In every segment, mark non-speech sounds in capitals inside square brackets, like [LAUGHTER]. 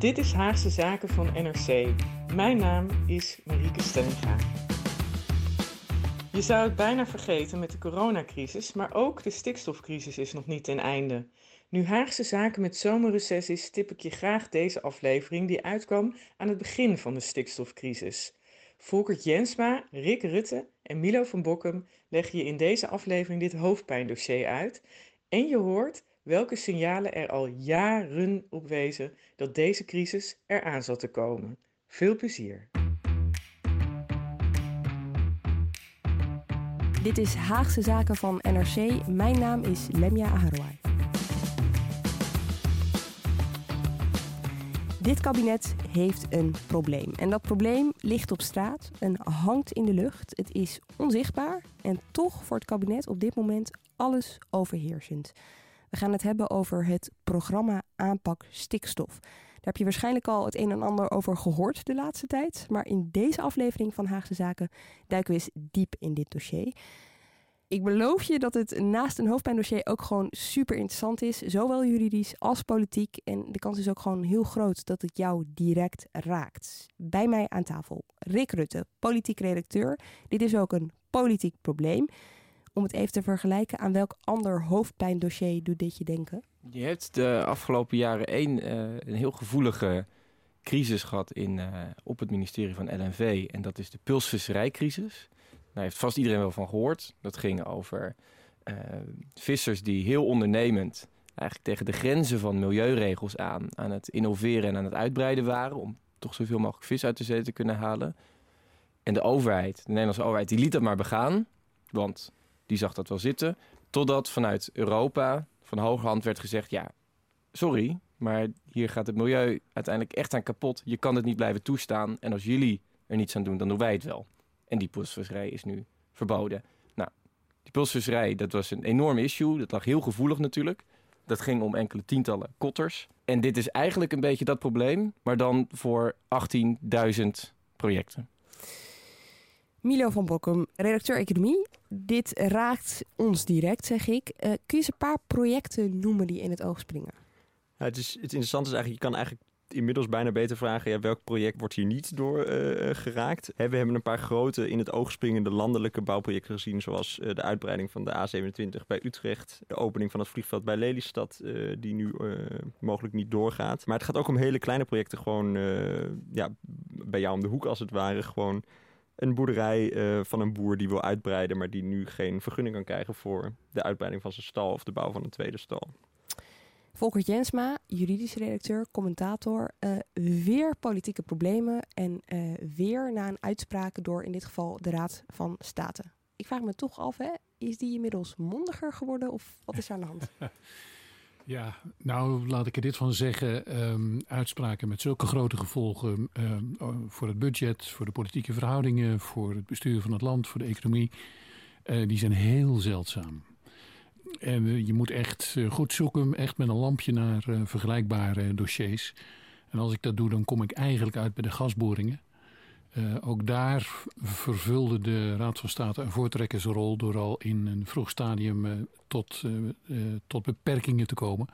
Dit is Haagse Zaken van NRC. Mijn naam is Marieke Stellinga. Je zou het bijna vergeten met de coronacrisis, maar ook de stikstofcrisis is nog niet ten einde. Nu Haagse Zaken met zomerreces is, tip ik je graag deze aflevering die uitkwam aan het begin van de stikstofcrisis. Volkert Jensma, Rick Rutte en Milo van Bokkum leggen je in deze aflevering dit hoofdpijndossier uit en je hoort welke signalen er al jaren op wezen dat deze crisis eraan zat te komen. Veel plezier! Dit is Haagse Zaken van NRC. Mijn naam is Lemja Aharouai. Dit kabinet heeft een probleem. En dat probleem ligt op straat en hangt in de lucht. Het is onzichtbaar en toch voor het kabinet op dit moment alles overheersend. We gaan het hebben over het programma Aanpak Stikstof. Daar heb je waarschijnlijk al het een en ander over gehoord de laatste tijd. Maar in deze aflevering van Haagse Zaken duiken we eens diep in dit dossier. Ik beloof je dat het naast een hoofdpijndossier ook gewoon super interessant is. Zowel juridisch als politiek. En de kans is ook gewoon heel groot dat het jou direct raakt. Bij mij aan tafel Rick Rutte, politiek redacteur. Dit is ook een politiek probleem. Om het even te vergelijken, aan welk ander hoofdpijndossier doet dit je denken? Je hebt de afgelopen jaren één, uh, een heel gevoelige crisis gehad in, uh, op het ministerie van LNV. En dat is de pulsvisserijcrisis. Daar heeft vast iedereen wel van gehoord. Dat ging over uh, vissers die heel ondernemend eigenlijk tegen de grenzen van milieuregels aan, aan het innoveren en aan het uitbreiden waren. Om toch zoveel mogelijk vis uit de zee te kunnen halen. En de overheid, de Nederlandse overheid, die liet dat maar begaan. Want die zag dat wel zitten. Totdat vanuit Europa van hoge hand werd gezegd: ja, sorry, maar hier gaat het milieu uiteindelijk echt aan kapot. Je kan het niet blijven toestaan. En als jullie er niets aan doen, dan doen wij het wel. En die pulsvisserij is nu verboden. Nou, die pulsvisserij, dat was een enorm issue. Dat lag heel gevoelig natuurlijk. Dat ging om enkele tientallen kotters. En dit is eigenlijk een beetje dat probleem, maar dan voor 18.000 projecten. Milo van Bokkum, redacteur economie. Dit raakt ons direct, zeg ik. Uh, kun je eens een paar projecten noemen die in het oog springen? Ja, het, is, het interessante is eigenlijk, je kan eigenlijk inmiddels bijna beter vragen... Ja, welk project wordt hier niet door uh, geraakt? we hebben een paar grote in het oog springende landelijke bouwprojecten gezien... zoals uh, de uitbreiding van de A27 bij Utrecht... de opening van het vliegveld bij Lelystad, die nu mogelijk niet doorgaat. Maar het gaat ook om hele kleine projecten, gewoon ja, bij jou om de hoek als het ware... gewoon een boerderij uh, van een boer die wil uitbreiden, maar die nu geen vergunning kan krijgen voor de uitbreiding van zijn stal of de bouw van een tweede stal. Volker Jensma, juridisch redacteur, commentator. Uh, weer politieke problemen en uh, weer na een uitspraak door in dit geval de Raad van State. Ik vraag me toch af, hè, is die inmiddels mondiger geworden of wat is er aan de hand? [LAUGHS] Ja, nou laat ik er dit van zeggen. Um, uitspraken met zulke grote gevolgen um, voor het budget, voor de politieke verhoudingen, voor het bestuur van het land, voor de economie, uh, die zijn heel zeldzaam. En uh, je moet echt goed zoeken, echt met een lampje naar vergelijkbare dossiers. En als ik dat doe, dan kom ik eigenlijk uit bij de gasboringen. Uh, ook daar vervulde de Raad van State een voortrekkersrol door al in een vroeg stadium uh, tot, uh, tot beperkingen te komen.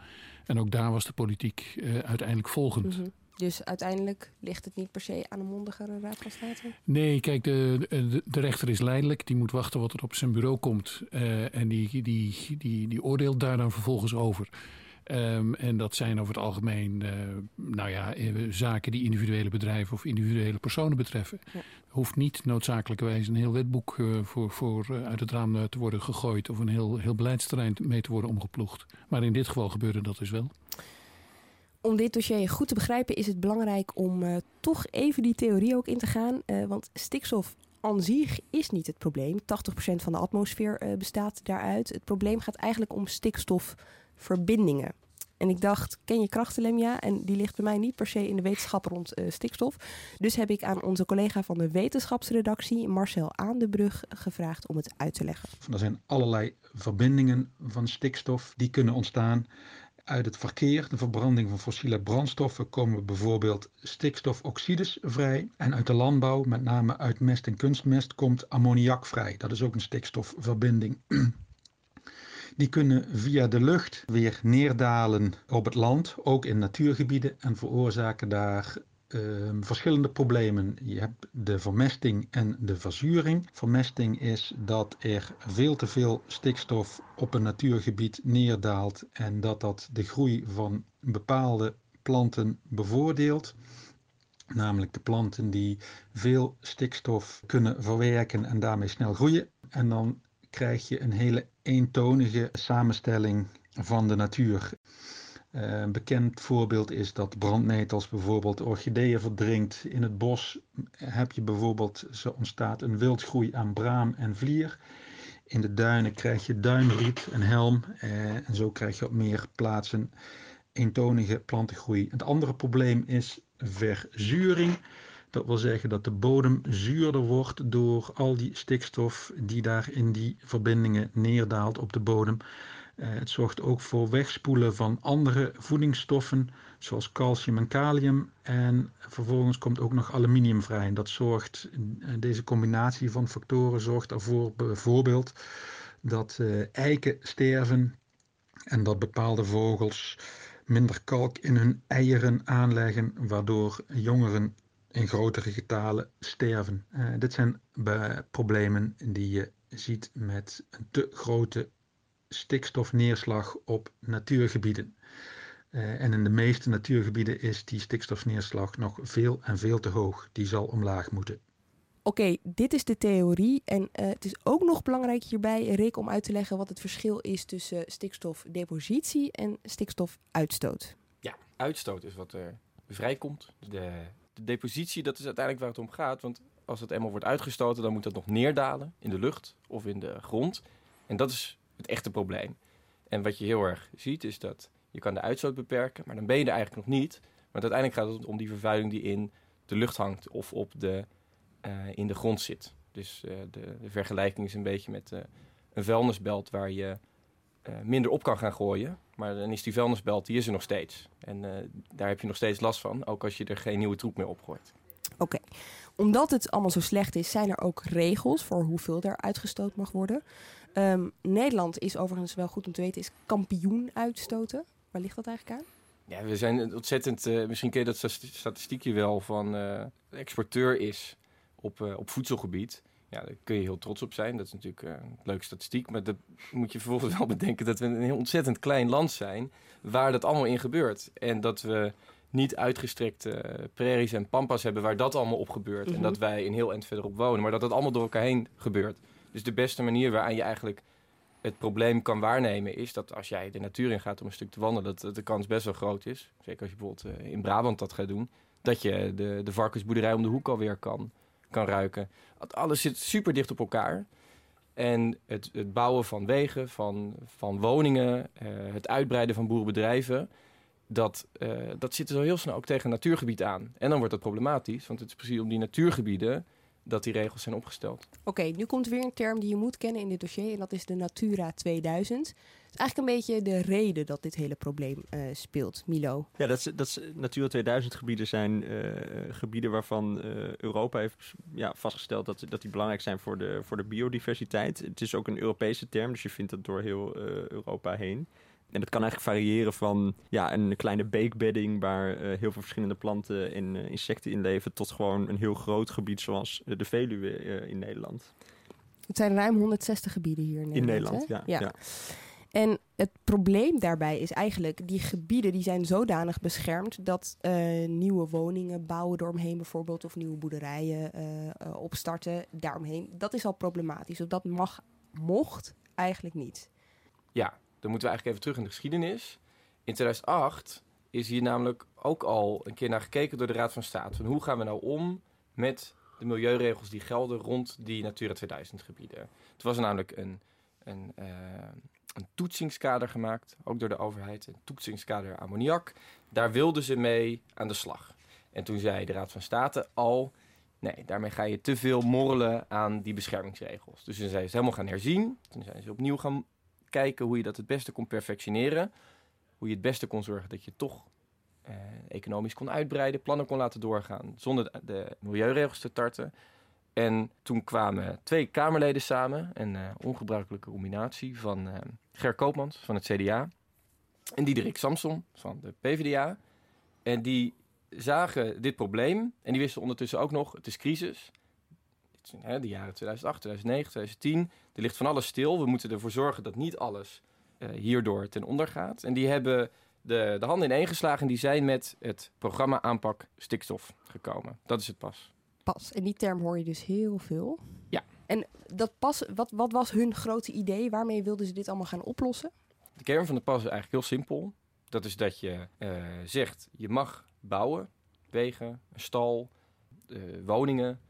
En ook daar was de politiek uiteindelijk volgend. Mm -hmm. Dus uiteindelijk ligt het niet per se aan een mondigere Raad van State? Nee, kijk, de, de, de rechter is leidelijk. Die moet wachten wat er op zijn bureau komt. en die, die, die, die, die oordeelt daar dan vervolgens over. Um, en dat zijn over het algemeen uh, nou ja, zaken die individuele bedrijven of individuele personen betreffen. Ja. Hoeft niet noodzakelijkerwijs een heel wetboek uh, voor, voor uh, uit het raam te worden gegooid of een heel, heel beleidsterrein mee te worden omgeploegd. Maar in dit geval gebeurde dat dus wel. Om dit dossier goed te begrijpen is het belangrijk om toch even die theorie ook in te gaan. want stikstof aan zich is niet het probleem. 80% van de atmosfeer bestaat daaruit. Het probleem gaat eigenlijk om stikstof verbindingen. En ik dacht, ken je krachtenlemia? En die ligt bij mij niet per se in de wetenschap rond uh, stikstof. Dus heb ik aan onze collega van de wetenschapsredactie, Marcel Aandebrug, gevraagd om het uit te leggen. Er zijn allerlei verbindingen van stikstof die kunnen ontstaan uit het verkeer, de verbranding van fossiele brandstoffen, komen bijvoorbeeld stikstofoxides vrij. En uit de landbouw, met name uit mest en kunstmest, komt ammoniak vrij. Dat is ook een stikstofverbinding. [CLEARS THROAT] Die kunnen via de lucht weer neerdalen op het land, ook in natuurgebieden, en veroorzaken daar Ehm, verschillende problemen. Je hebt de vermesting en de verzuring. Vermesting is dat er veel te veel stikstof op een natuurgebied neerdaalt en dat dat de groei van bepaalde planten bevoordeelt. Namelijk de planten die veel stikstof kunnen verwerken en daarmee snel groeien. En dan krijg je een hele eentonige samenstelling van de natuur. Eh, een bekend voorbeeld is dat brandnetels bijvoorbeeld orchideeën verdrinkt. In het bos heb je bijvoorbeeld, zo ontstaat een wildgroei aan braam en vlier. In de duinen krijg je duinriet en helm. Eh, en zo krijg je op meer plaatsen eentonige plantengroei. Het andere probleem is verzuring. Dat wil zeggen dat de bodem zuurder wordt door al die stikstof die daar in die verbindingen neerdaalt op de bodem. Eh, het zorgt ook voor wegspoelen van andere voedingsstoffen, zoals calcium en kalium. En vervolgens komt ook nog aluminium vrij. En dat zorgt, eh, deze combinatie van factoren zorgt ervoor bijvoorbeeld dat eh, eiken sterven en dat bepaalde vogels minder kalk in hun eieren aanleggen, waardoor jongeren in grotere getalen sterven. dit zijn problemen die je ziet met een te grote stikstofneerslag op natuurgebieden. Uh, en in de meeste natuurgebieden is die stikstofneerslag nog veel en veel te hoog. Die zal omlaag moeten. Oké, dit is de theorie. En uh, het is ook nog belangrijk hierbij, Rick, om uit te leggen wat het verschil is tussen stikstofdepositie en stikstofuitstoot. Ja, uitstoot is wat er vrijkomt. De, de depositie, dat is uiteindelijk waar het om gaat. Want als het eenmaal wordt uitgestoten, dan moet dat nog neerdalen in de lucht of in de grond. En dat is het echte probleem. En wat je heel erg ziet is dat je kan de uitstoot beperken, maar dan ben je er eigenlijk nog niet. Want uiteindelijk gaat het om die vervuiling die in de lucht hangt of op de, uh, in de grond zit. Dus uh, de, vergelijking is een beetje met uh, een vuilnisbelt waar je minder op kan gaan gooien. Maar dan is die vuilnisbelt, die is er nog steeds. En daar heb je nog steeds last van, ook als je er geen nieuwe troep meer opgooit. Oké, omdat het allemaal zo slecht is, zijn er ook regels voor hoeveel er uitgestoot mag worden. Um, Nederland is overigens wel goed om te weten, is kampioen uitstoten. Waar ligt dat eigenlijk aan? Ja, we zijn ontzettend, uh, misschien ken je dat statistiekje wel, van uh, exporteur is op, op voedselgebied. Ja, daar kun je heel trots op zijn. Dat is natuurlijk een leuke statistiek. Maar dat moet je vervolgens wel [LAUGHS] bedenken dat we een heel ontzettend klein land zijn waar dat allemaal in gebeurt. En dat we niet uitgestrekte prairies en pampas hebben waar dat allemaal op gebeurt. Mm -hmm. En dat wij een heel eind verderop wonen. Maar dat dat allemaal door elkaar heen gebeurt. Dus de beste manier waaraan je eigenlijk het probleem kan waarnemen is dat als jij de natuur in gaat om een stuk te wandelen, dat de kans best wel groot is. Zeker als je bijvoorbeeld eh, in Brabant dat gaat doen. Dat je de, de varkensboerderij om de hoek alweer kan, kan ruiken. Alles zit super dicht op elkaar. En het, het bouwen van wegen, van, van woningen, uh, het uitbreiden van boerenbedrijven. Dat, uh, dat zit er heel snel ook tegen natuurgebied aan. En dan wordt dat problematisch, want het is precies om die natuurgebieden dat die regels zijn opgesteld. Oké, nu komt weer een term die je moet kennen in dit dossier en dat is de Natura 2000. Het is eigenlijk een beetje de reden dat dit hele probleem uh, speelt, Milo. Ja, dat is, dat is, Natura 2000 gebieden zijn uh, gebieden waarvan uh, Europa heeft ja, vastgesteld dat, dat die belangrijk zijn voor de, voor de biodiversiteit. Het is ook een Europese term, dus je vindt dat door heel Europa heen. En dat kan eigenlijk variëren van ja, een kleine beekbedding waar uh, heel veel verschillende planten en uh, insecten in leven, tot gewoon een heel groot gebied zoals de Veluwe uh, in Nederland. Het zijn ruim 160 gebieden hier in Nederland. In Nederland, ja, ja. ja. En het probleem daarbij is eigenlijk, die gebieden die zijn zodanig beschermd dat nieuwe woningen bouwen eromheen bijvoorbeeld, of nieuwe boerderijen opstarten daaromheen. Dat is al problematisch. Of dat mag, mocht eigenlijk niet. Ja, dan moeten we eigenlijk even terug in de geschiedenis. In 2008 is hier namelijk ook al een keer naar gekeken door de Raad van State. Van hoe gaan we nou om met de milieuregels die gelden rond die Natura 2000 gebieden. Het was namelijk een, een, uh, een toetsingskader gemaakt, ook door de overheid, een toetsingskader ammoniak. Daar wilden ze mee aan de slag. En toen zei de Raad van State al, nee, daarmee ga je te veel morrelen aan die beschermingsregels. Dus toen zijn ze helemaal gaan herzien. Toen zijn ze opnieuw gaan kijken hoe je dat het beste kon perfectioneren. Hoe je het beste kon zorgen dat je toch eh, economisch kon uitbreiden, plannen kon laten doorgaan, zonder de milieuregels te tarten. En toen kwamen twee Kamerleden samen, een uh, ongebruikelijke combinatie van uh, Ger Koopmans van het CDA en Diederik Samson van de PvdA. En die zagen dit probleem en die wisten ondertussen ook nog, het is crisis. Hè, de jaren 2008, 2009, 2010. Er ligt van alles stil. We moeten ervoor zorgen dat niet alles uh, hierdoor ten onder gaat. En die hebben de, de handen ineengeslagen en die zijn met het programma aanpak stikstof gekomen. Dat is het pas. Pas. En die term hoor je dus heel veel. Ja. En dat pas, wat, wat was hun grote idee? Waarmee wilden ze dit allemaal gaan oplossen? De kern van de pas is eigenlijk heel simpel. Dat is dat je uh, zegt, je mag bouwen, wegen, een stal, uh, woningen,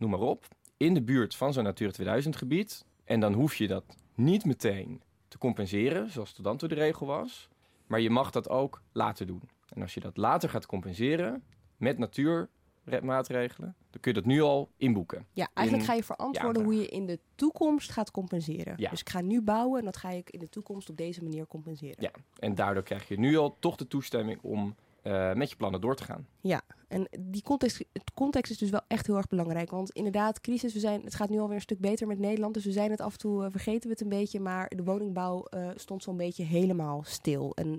noem maar op. In de buurt van zo'n Natura 2000 gebied. En dan hoef je dat niet meteen te compenseren, zoals tot dan toe de regel was. Maar je mag dat ook later doen. En als je dat later gaat compenseren met natuurmaatregelen, dan kun je dat nu al inboeken. Ja, eigenlijk in, ga je verantwoorden hoe je in de toekomst gaat compenseren. Ja. Dus ik ga nu bouwen en dat ga ik in de toekomst op deze manier compenseren. Ja, en daardoor krijg je nu al toch de toestemming om uh, met je plannen door te gaan. Ja, en die context, context is dus wel echt heel erg belangrijk. Want inderdaad, crisis, we zijn, het gaat nu alweer een stuk beter met Nederland. Dus we zijn het af en toe, uh, vergeten we het een beetje. Maar de woningbouw uh, stond zo'n beetje helemaal stil. En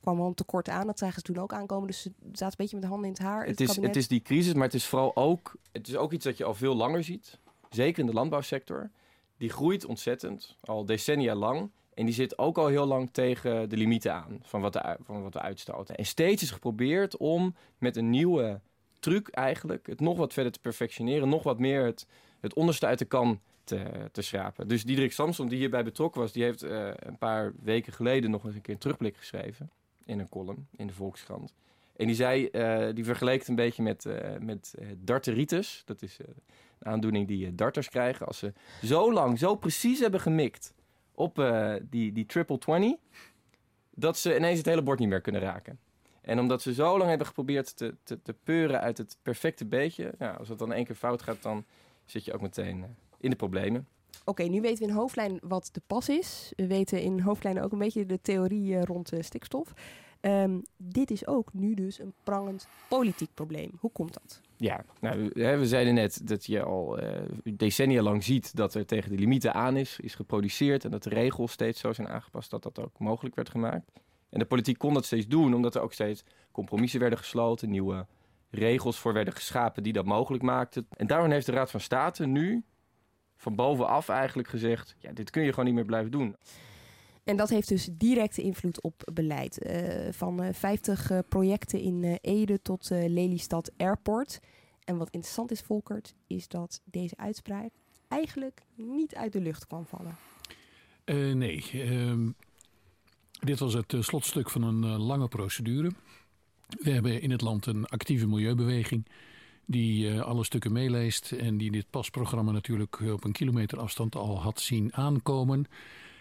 kwam wel een tekort aan, dat zagen ze toen ook aankomen. Dus ze zaten een beetje met de handen in het haar. Het, het, is, het is die crisis, maar het is vooral ook, het is ook iets dat je al veel langer ziet. Zeker in de landbouwsector. Die groeit ontzettend, al decennia lang. En die zit ook al heel lang tegen de limieten aan van wat, de, van wat we uitstoten. En steeds is geprobeerd om met een nieuwe truc eigenlijk het nog wat verder te perfectioneren. Nog wat meer het, het onderste uit de kan te, te schrapen. Dus Diederik Samson, die hierbij betrokken was, die heeft uh, een paar weken geleden nog eens een keer een terugblik geschreven. In een column in de Volkskrant. En die zei, uh, die vergeleek het een beetje met, uh, met darteritis. Dat is een aandoening die darters krijgen. Als ze zo lang, zo precies hebben gemikt op uh, die, die triple 20, dat ze ineens het hele bord niet meer kunnen raken. En omdat ze zo lang hebben geprobeerd te, te, te peuren uit het perfecte beetje, ja, als het dan één keer fout gaat, dan zit je ook meteen uh, in de problemen. Oké, nu weten we in hoofdlijn wat de pas is. We weten in hoofdlijnen ook een beetje de theorie uh, rond stikstof. Um, dit is ook nu dus een prangend politiek probleem. Hoe komt dat? Ja, nou, we zeiden net dat je al uh, decennia lang ziet dat er tegen de limieten aan is, is geproduceerd en dat de regels steeds zo zijn aangepast dat dat ook mogelijk werd gemaakt. En de politiek kon dat steeds doen, omdat er ook steeds compromissen werden gesloten, nieuwe regels voor werden geschapen die dat mogelijk maakten. En daarom heeft de Raad van State nu van bovenaf eigenlijk gezegd, ja, dit kun je gewoon niet meer blijven doen. En dat heeft dus directe invloed op beleid. Uh, van uh, 50 uh, projecten in Ede tot Lelystad Airport. En wat interessant is, Volkert, is dat deze uitspraak eigenlijk niet uit de lucht kwam vallen. Nee, uh, dit was het slotstuk van een lange procedure. We hebben in het land een actieve milieubeweging die alle stukken meeleest en die dit pasprogramma natuurlijk op een kilometer afstand al had zien aankomen.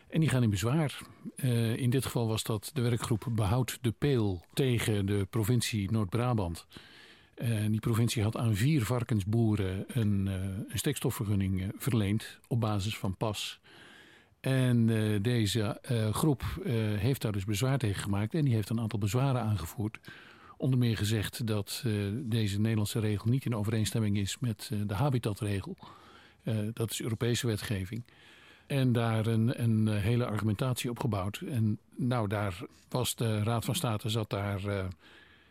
En die gaan in bezwaar. Uh, in dit geval was dat de werkgroep Behoud de Peel tegen de provincie Noord-Brabant. Die provincie had aan vier varkensboeren een, uh, een stikstofvergunning verleend op basis van pas. En deze groep heeft daar dus bezwaar tegen gemaakt en die heeft een aantal bezwaren aangevoerd. Onder meer gezegd dat deze Nederlandse regel niet in overeenstemming is met de habitatregel. dat is Europese wetgeving. En daar een, een hele argumentatie op gebouwd. En nou, daar was de Raad van State zat daar, uh,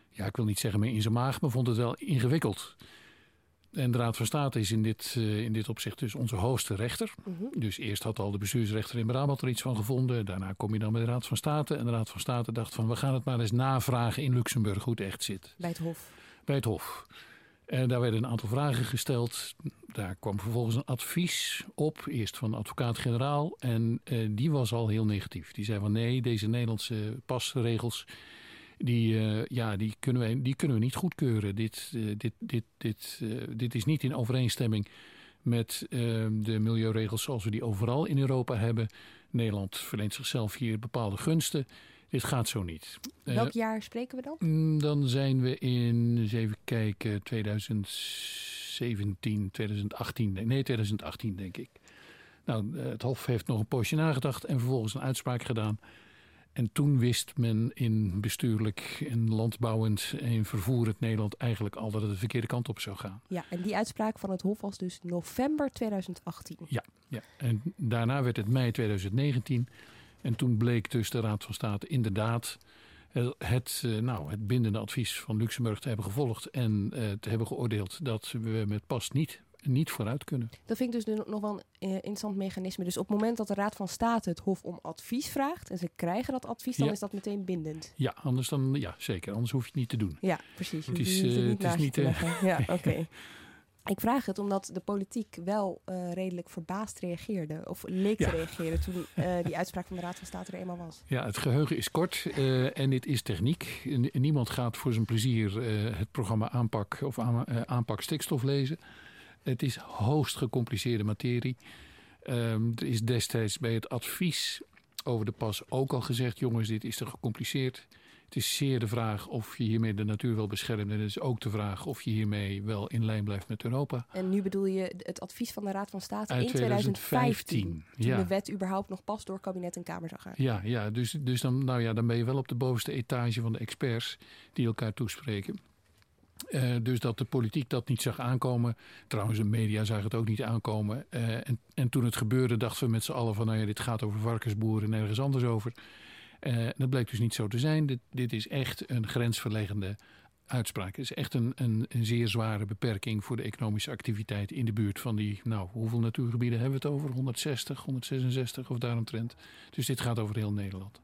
ja, ik wil niet zeggen mee in zijn maag, maar vond het wel ingewikkeld. En de Raad van State is in dit, uh, in dit opzicht dus onze hoogste rechter. Mhm. Dus eerst had al de bestuursrechter in Brabant er iets van gevonden. Daarna kom je dan bij de Raad van State. En de Raad van State dacht van, we gaan het maar eens navragen in Luxemburg hoe het echt zit. Bij het Hof. Bij het Hof. En daar werden een aantal vragen gesteld. Daar kwam vervolgens een advies op, eerst van de advocaat-generaal. En uh, die was al heel negatief. Die zei van nee, deze Nederlandse pasregels, die, uh, ja, die, kunnen, we, die kunnen we niet goedkeuren. Dit, uh, dit, dit, dit, dit is niet in overeenstemming met de milieuregels zoals we die overal in Europa hebben. Nederland verleent zichzelf hier bepaalde gunsten. Dit gaat zo niet. Welk jaar spreken we dan? Mm, dan zijn we in, eens even kijken, 2017, 2018. Nee, 2018 denk ik. Nou, het Hof heeft nog een poosje nagedacht en vervolgens een uitspraak gedaan. En toen wist men in bestuurlijk en landbouwend en vervoerend Nederland eigenlijk al dat het de verkeerde kant op zou gaan. Ja, en die uitspraak van het Hof was dus november 2018. Ja, ja. en daarna werd het mei 2019. En toen bleek dus de Raad van State inderdaad het, eh, nou, het bindende advies van Luxemburg te hebben gevolgd en eh, te hebben geoordeeld dat we met pas niet niet vooruit kunnen. Dat vind ik dus nog wel een eh, interessant mechanisme. Dus op het moment dat de Raad van State het Hof om advies vraagt en ze krijgen dat advies, dan is dat meteen bindend. Ja, anders dan, ja, zeker. Anders hoef je het niet te doen. Ja, precies. het is, uh, het is niet. Uh, ja, [LAUGHS] oké. Ik vraag het omdat de politiek wel uh, redelijk verbaasd reageerde. Of leek te reageren toen uh, [LAUGHS] die uitspraak van de Raad van State er eenmaal was. Ja, het geheugen is kort uh, en dit is techniek. Niemand gaat voor zijn plezier het programma aanpak of aanpak stikstof lezen. Het is hoogst gecompliceerde materie. Um, er is destijds bij het advies over de pas ook al gezegd: jongens, dit is te gecompliceerd. Het is zeer de vraag of je hiermee de natuur wel beschermt. En het is ook de vraag of je hiermee wel in lijn blijft met Europa. En nu bedoel je het advies van de Raad van State in 2015. toen ja. de wet überhaupt nog pas door kabinet en Kamer zou gaan. Ja, ja dus, dus dan, nou ja, dan ben je wel op de bovenste etage van de experts die elkaar toespreken. Uh, dus dat de politiek dat niet zag aankomen. Trouwens, de media zagen het ook niet aankomen. Uh, en, en, toen het gebeurde, dachten we met z'n allen van... nou ja, dit gaat over varkensboeren en ergens anders over. Uh, dat bleek dus niet zo te zijn. Dit, dit is echt een grensverleggende uitspraak. Het is echt een, een, een, zeer zware beperking voor de economische activiteit... in de buurt van die, nou, hoeveel natuurgebieden hebben we het over? 160, 166 of daaromtrent. Dus dit gaat over heel Nederland.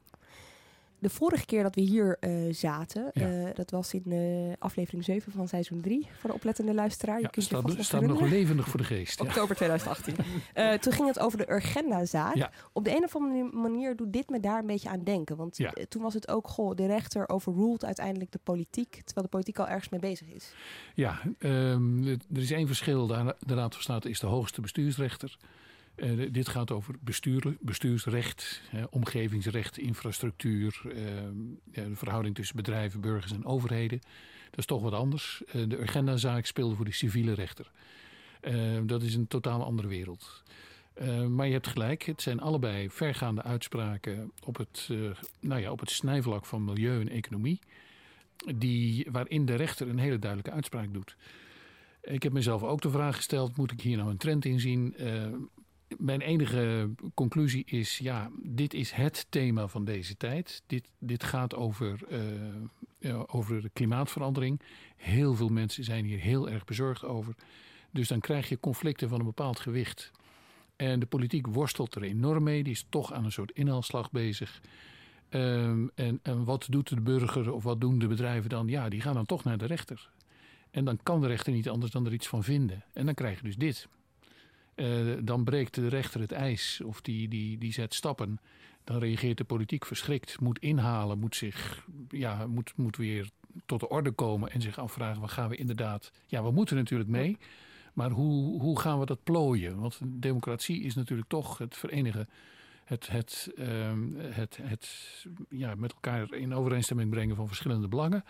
De vorige keer dat we hier uh, zaten, ja. uh, dat was in uh, aflevering 7 van seizoen 3 voor de oplettende luisteraar. Ja, je kunt staat, je staat nog levendig voor de geest. Oktober 2018. [LAUGHS] toen ging het over de Urgenda-zaak. Ja. Op de een of andere manier doet dit me daar een beetje aan denken. Want toen was het ook, goh, de rechter overruled uiteindelijk de politiek, terwijl de politiek al ergens mee bezig is. Ja, um, er is één verschil. De Raad van State is de hoogste bestuursrechter. Uh, dit gaat over bestuur, bestuursrecht, omgevingsrecht, infrastructuur, ja, de verhouding tussen bedrijven, burgers en overheden. Dat is toch wat anders. de agendazaak speelde voor de civiele rechter. dat is een totaal andere wereld. maar je hebt gelijk, het zijn allebei vergaande uitspraken op het, nou ja, op het snijvlak van milieu en economie, die, waarin de rechter een hele duidelijke uitspraak doet. Ik heb mezelf ook de vraag gesteld: moet ik hier nou een trend in zien? Mijn enige conclusie is, ja, dit is het thema van deze tijd. Dit, dit gaat over, uh, over de klimaatverandering. Heel veel mensen zijn hier heel erg bezorgd over. Dus dan krijg je conflicten van een bepaald gewicht. En de politiek worstelt er enorm mee. Die is toch aan een soort inhaalslag bezig. Um, en, en wat doet de burger of wat doen de bedrijven dan? Ja, die gaan dan toch naar de rechter. En dan kan de rechter niet anders dan er iets van vinden. En dan krijg je dus dit. Uh, dan breekt de rechter het ijs of die, die, die zet stappen. Dan reageert de politiek verschrikt, moet inhalen, moet, zich, ja, moet, moet weer tot de orde komen en zich afvragen: wat gaan we inderdaad. Ja, we moeten natuurlijk mee, maar hoe, hoe gaan we dat plooien? Want democratie is natuurlijk toch het verenigen. Het, het, uh, het, het ja, met elkaar in overeenstemming brengen van verschillende belangen.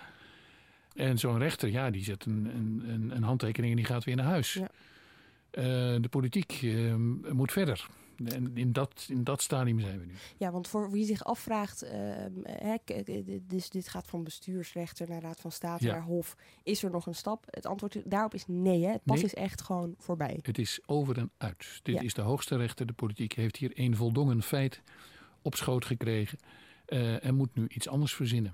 En zo'n rechter, ja, die zet een, een, een handtekening en die gaat weer naar huis. Ja. Uh, de politiek uh, moet verder. En in dat, in dat stadium zijn we nu. Ja, want voor wie zich afvraagt, uh, hè, dus dit gaat van bestuursrechter naar Raad van State ja. naar Hof. Is er nog een stap? Het antwoord daarop is nee. Hè? Het pas nee. is echt gewoon voorbij. Het is over en uit. Dit ja. is de hoogste rechter. De politiek heeft hier een voldongen feit op schoot gekregen. Uh, en moet nu iets anders verzinnen.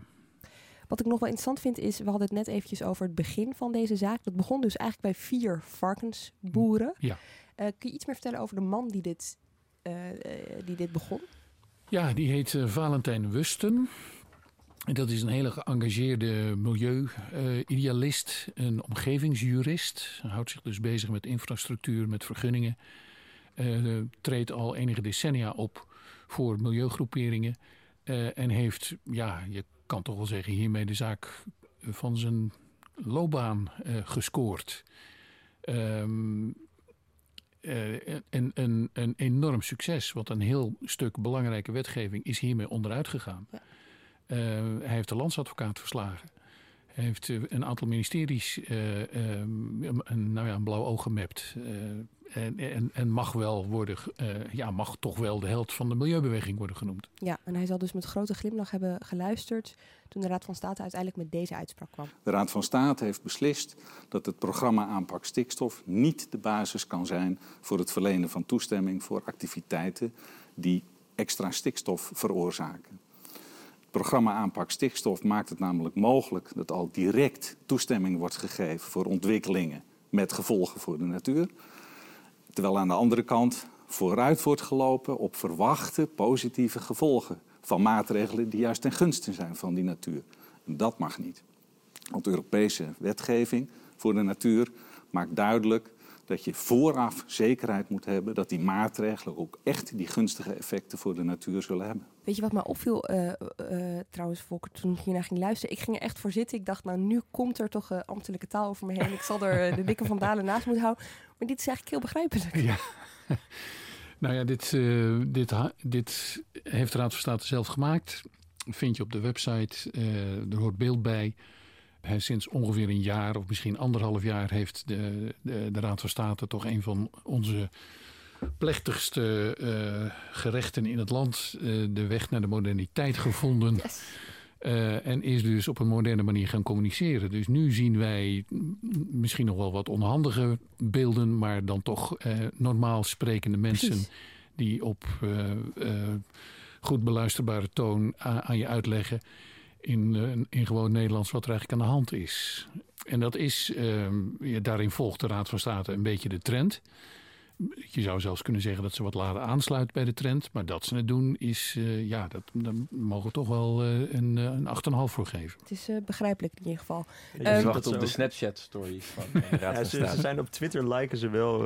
Wat ik nog wel interessant vind is, we hadden het net eventjes over het begin van deze zaak. Dat begon dus eigenlijk bij vier varkensboeren. Ja. Uh, kun je iets meer vertellen over de man die dit, uh, die dit begon? Ja, die heet Valentijn Wusten. Dat is een hele geëngageerde milieu-idealist, een omgevingsjurist. Hij houdt zich dus bezig met infrastructuur, met vergunningen. Uh, treedt al enige decennia op voor milieugroeperingen. Uh, en heeft, ja, je kan toch wel zeggen, hiermee de zaak van zijn loopbaan uh, gescoord. Um, een, een, een enorm succes. Want een heel stuk belangrijke wetgeving is hiermee onderuit gegaan. Ja. hij heeft de landsadvocaat verslagen. Hij heeft een aantal ministeries een, nou ja, een blauw oog gemapt. En, en, en, mag wel worden, uh, ja, mag toch wel de held van de milieubeweging worden genoemd. Ja, en hij zal dus met grote glimlach hebben geluisterd toen de Raad van State uiteindelijk met deze uitspraak kwam. De Raad van State heeft beslist dat het programma aanpak stikstof niet de basis kan zijn voor het verlenen van toestemming voor activiteiten die extra stikstof veroorzaken. Het programma aanpak stikstof maakt het namelijk mogelijk dat al direct toestemming wordt gegeven voor ontwikkelingen met gevolgen voor de natuur. Terwijl aan de andere kant vooruit wordt gelopen op verwachte positieve gevolgen van maatregelen die juist ten gunste zijn van die natuur. En dat mag niet. Want Europese wetgeving voor de natuur maakt duidelijk dat je vooraf zekerheid moet hebben dat die maatregelen ook echt die gunstige effecten voor de natuur zullen hebben. Weet je wat mij opviel uh, trouwens, Volker, toen ik hiernaar ging luisteren? Ik ging er echt voor zitten. Ik dacht, nou nu komt er toch ambtelijke taal over me heen. Ik zal er de dikke van Dalen naast moeten houden. Maar dit is eigenlijk heel begrijpelijk. Ja. [LAUGHS] nou ja, dit, dit, dit heeft de Raad van State zelf gemaakt. Vind je op de website. er hoort beeld bij. Hij, sinds ongeveer een jaar of misschien anderhalf jaar heeft de, de, de Raad van State toch een van onze plechtigste uh, gerechten in het land de weg naar de moderniteit gevonden. Yes. Uh, en is dus op een moderne manier gaan communiceren. Dus nu zien wij misschien nog wel wat onhandige beelden, maar dan toch normaal sprekende mensen Precies. die op goed beluisterbare toon aan je uitleggen in, in gewoon Nederlands wat er eigenlijk aan de hand is. En dat is, ja, daarin volgt de Raad van State een beetje de trend. Je zou zelfs kunnen zeggen dat ze wat later aansluit bij de trend. Maar dat ze het doen is, uh, ja, dat, daar mogen we toch wel uh, een, een 8,5 voor geven. Het is begrijpelijk in ieder geval. Je um, wacht op de Snapchat-stories van [LAUGHS] de Raad van State. Ze, zijn op Twitter, liken ze wel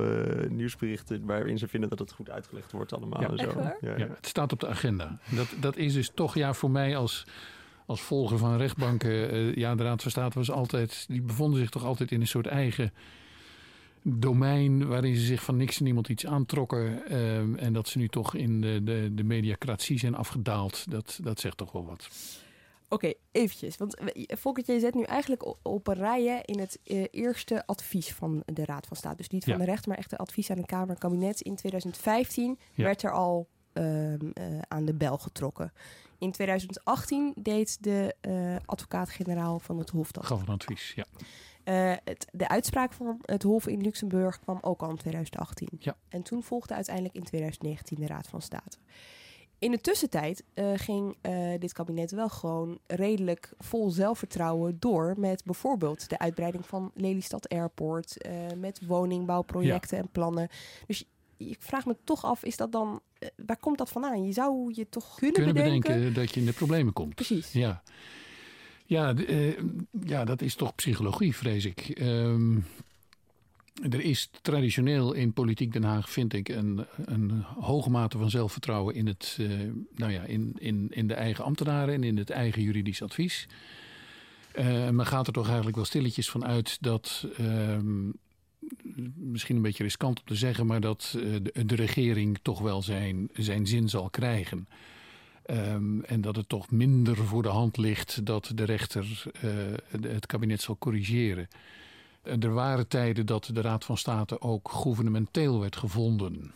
nieuwsberichten waarin ze vinden dat het goed uitgelegd wordt allemaal. Ja, en zo. Ja, ja, het staat op de agenda. Dat, dat is dus toch ja, voor mij als als volger van rechtbanken, uh, ja, de Raad van State was altijd, die bevonden zich toch altijd in een soort eigen domein waarin ze zich van niks en niemand iets aantrokken. Uh, en dat ze nu toch in de, de, de mediacratie zijn afgedaald, dat, dat zegt toch wel wat. Oké, okay, eventjes. Want Volkert, je zet nu eigenlijk op een rij in het uh, eerste advies van de Raad van State. Dus niet van ja. de rechter, maar echt een advies aan de Kamer en kabinet. In 2015 ja. werd er al uh, aan de bel getrokken. In 2018 deed de uh, advocaat-generaal van het Hof dat. Gaf een advies, ja. Uh, het, de uitspraak van het Hof in Luxemburg kwam ook al in 2018. Ja. En toen volgde uiteindelijk in 2019 de Raad van State. In de tussentijd uh, ging dit kabinet wel gewoon redelijk vol zelfvertrouwen door met bijvoorbeeld de uitbreiding van Lelystad Airport, met woningbouwprojecten ja. en plannen. Dus ik vraag me toch af, is dat dan, waar komt dat vandaan? Je zou je toch kunnen, kunnen bedenken... bedenken dat je in de problemen komt. Precies. Ja, ja, uh, ja dat is toch psychologie, vrees ik. Um, er is traditioneel in politiek Den Haag, vind ik, een, een hoge mate van zelfvertrouwen in, het, uh, nou ja, in, in, in de eigen ambtenaren en in het eigen juridisch advies. Uh, men gaat er toch eigenlijk wel stilletjes van uit dat uh, misschien een beetje riskant om te zeggen, maar dat de, de, regering toch wel zijn, zijn zin zal krijgen. Um, en dat het toch minder voor de hand ligt dat de rechter uh, het kabinet zal corrigeren. Er waren tijden dat de Raad van State ook gouvernementeel werd gevonden.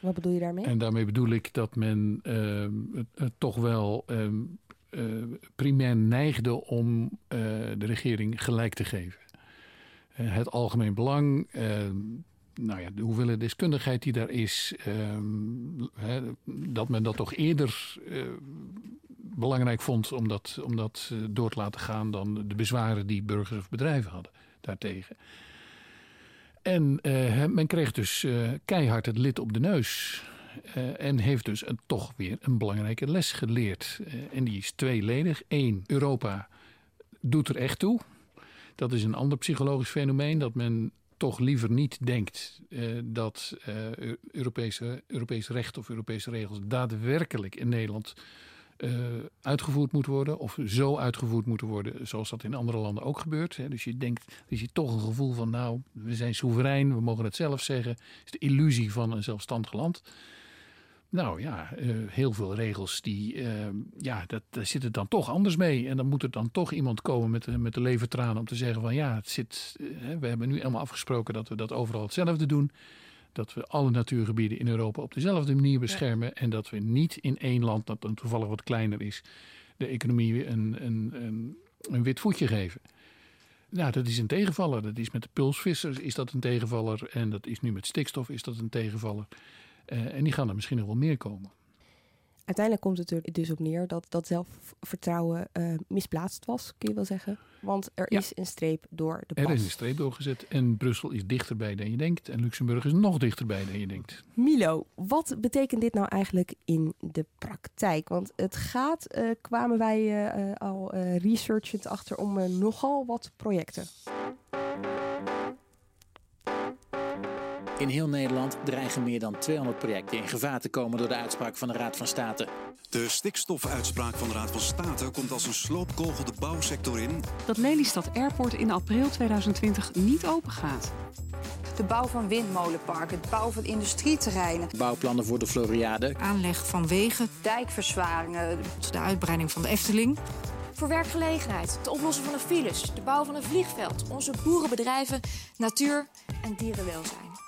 Wat bedoel je daarmee? En daarmee bedoel ik dat men uh, het, toch wel uh, primair neigde om de regering gelijk te geven. Eh, het algemeen belang, nou ja, de hoeveelheid deskundigheid die daar is, hè, dat men dat toch eerder uh, belangrijk vond om dat, om dat door te laten gaan dan de bezwaren die burgers of bedrijven hadden daartegen. En men kreeg dus keihard het lid op de neus. en heeft dus een, toch weer een belangrijke les geleerd. en die is tweeledig. Eén, Europa doet er echt toe. Dat is een ander psychologisch fenomeen dat men toch liever niet denkt uh, dat uh, Europese, Europees recht of Europese regels daadwerkelijk in Nederland uh, uitgevoerd moet worden. Of zo uitgevoerd moeten worden zoals dat in andere landen ook gebeurt. Hè. Dus je denkt, is je toch een gevoel van nou, we zijn soeverein, we mogen het zelf zeggen. Het is de illusie van een zelfstandig land. Nou ja, uh, heel veel regels, die, uh, ja, dat, daar zit het dan toch anders mee. En dan moet er dan toch iemand komen met, de, met de levertranen om te zeggen van ja, het zit, we hebben nu helemaal afgesproken dat we dat overal hetzelfde doen dat we alle natuurgebieden in Europa op dezelfde manier beschermen. En dat we niet in één land, dat dan toevallig wat kleiner is, de economie een, een, een, een wit voetje geven. Nou, dat is een tegenvaller. Dat is met de pulsvissers is dat een tegenvaller. En dat is nu met stikstof is dat een tegenvaller. Uh, en die gaan er misschien nog wel meer komen. Uiteindelijk komt het er dus op neer dat dat zelfvertrouwen uh, misplaatst was, kun je wel zeggen. Want er is een streep door de pas. Er is een streep doorgezet en Brussel is dichterbij dan je denkt. En Luxemburg is nog dichterbij dan je denkt. Milo, wat betekent dit nou eigenlijk in de praktijk? Want het gaat, uh, kwamen wij al researchend achter om nogal wat projecten. In heel Nederland dreigen meer dan 200 projecten in gevaar te komen door de uitspraak van de Raad van State. De stikstofuitspraak van de Raad van State komt als een sloopkogel de bouwsector in. Dat Lelystad Airport in april 2020 niet open gaat. De bouw van windmolenparken, het bouw van industrieterreinen. Bouwplannen voor de Floriade. Aanleg van wegen. Dijkverzwaringen. De uitbreiding van de Efteling. Voor werkgelegenheid, het oplossen van de files, de bouw van een vliegveld, onze boerenbedrijven, natuur en dierenwelzijn.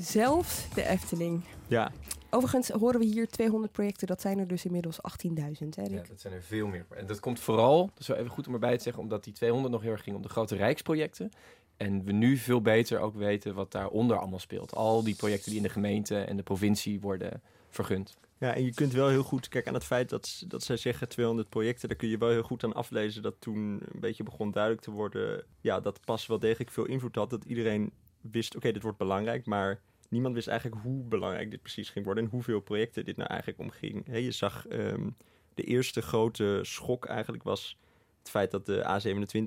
Zelfs de Efteling. Ja. Overigens horen we hier 200 projecten. Dat zijn er dus inmiddels 18.000. Hè, ja, dat zijn er veel meer. En dat komt vooral, dat is wel even goed om erbij te zeggen, omdat die 200 nog heel erg ging om de grote rijksprojecten. En we nu veel beter ook weten wat daaronder allemaal speelt. Al die projecten die in de gemeente en de provincie worden vergund. Ja, en je kunt wel heel goed kijken aan het feit dat, dat zij zeggen 200 projecten. Daar kun je wel heel goed aan aflezen dat toen een beetje begon duidelijk te worden. Ja, dat pas wel degelijk veel invloed had. Dat iedereen wist, oké, dit wordt belangrijk, maar niemand wist eigenlijk hoe belangrijk dit precies ging worden en hoeveel projecten dit nou eigenlijk om ging. je zag ehm, de eerste grote schok eigenlijk was het feit dat de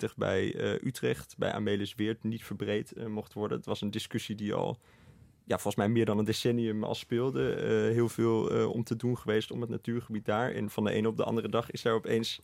A27 bij uh, Utrecht, bij Amelis Weert, niet verbreed uh, mocht worden. Het was een discussie die al, ja, volgens mij meer dan een decennium al speelde. Uh, heel veel om te doen geweest om het natuurgebied daar. En van de ene op de andere dag is daar opeens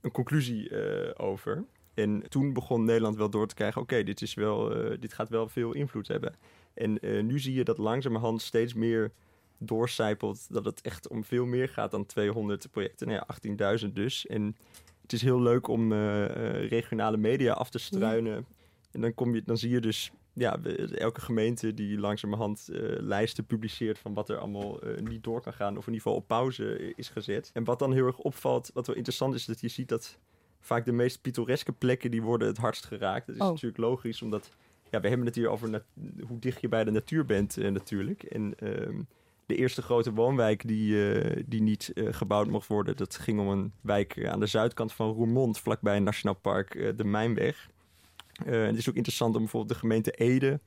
een conclusie over. En toen begon Nederland wel door te krijgen: oké, dit wel, dit gaat wel veel invloed hebben. En uh, nu zie je dat langzamerhand steeds meer doorcijpelt dat het echt om veel meer gaat dan 200 projecten. Nou ja, 18.000 dus. En het is heel leuk om uh, regionale media af te struinen. En dan, kom je, dan zie je dus ja, elke gemeente die langzamerhand lijsten publiceert van wat er allemaal niet door kan gaan. Of in ieder geval op pauze is gezet. En wat dan heel erg opvalt, wat wel interessant is, dat je ziet dat vaak de meest pittoreske plekken die worden het hardst geraakt. Dat is oh. natuurlijk logisch, omdat ja, we hebben het hier over hoe dicht je bij de natuur bent uh, natuurlijk. En ehm, de eerste grote woonwijk die, uh, die niet uh, gebouwd mocht worden, dat ging om een wijk aan de zuidkant van Roermond, vlakbij een nationaal park, de Mijnweg. het is ook interessant om bijvoorbeeld de gemeente Ede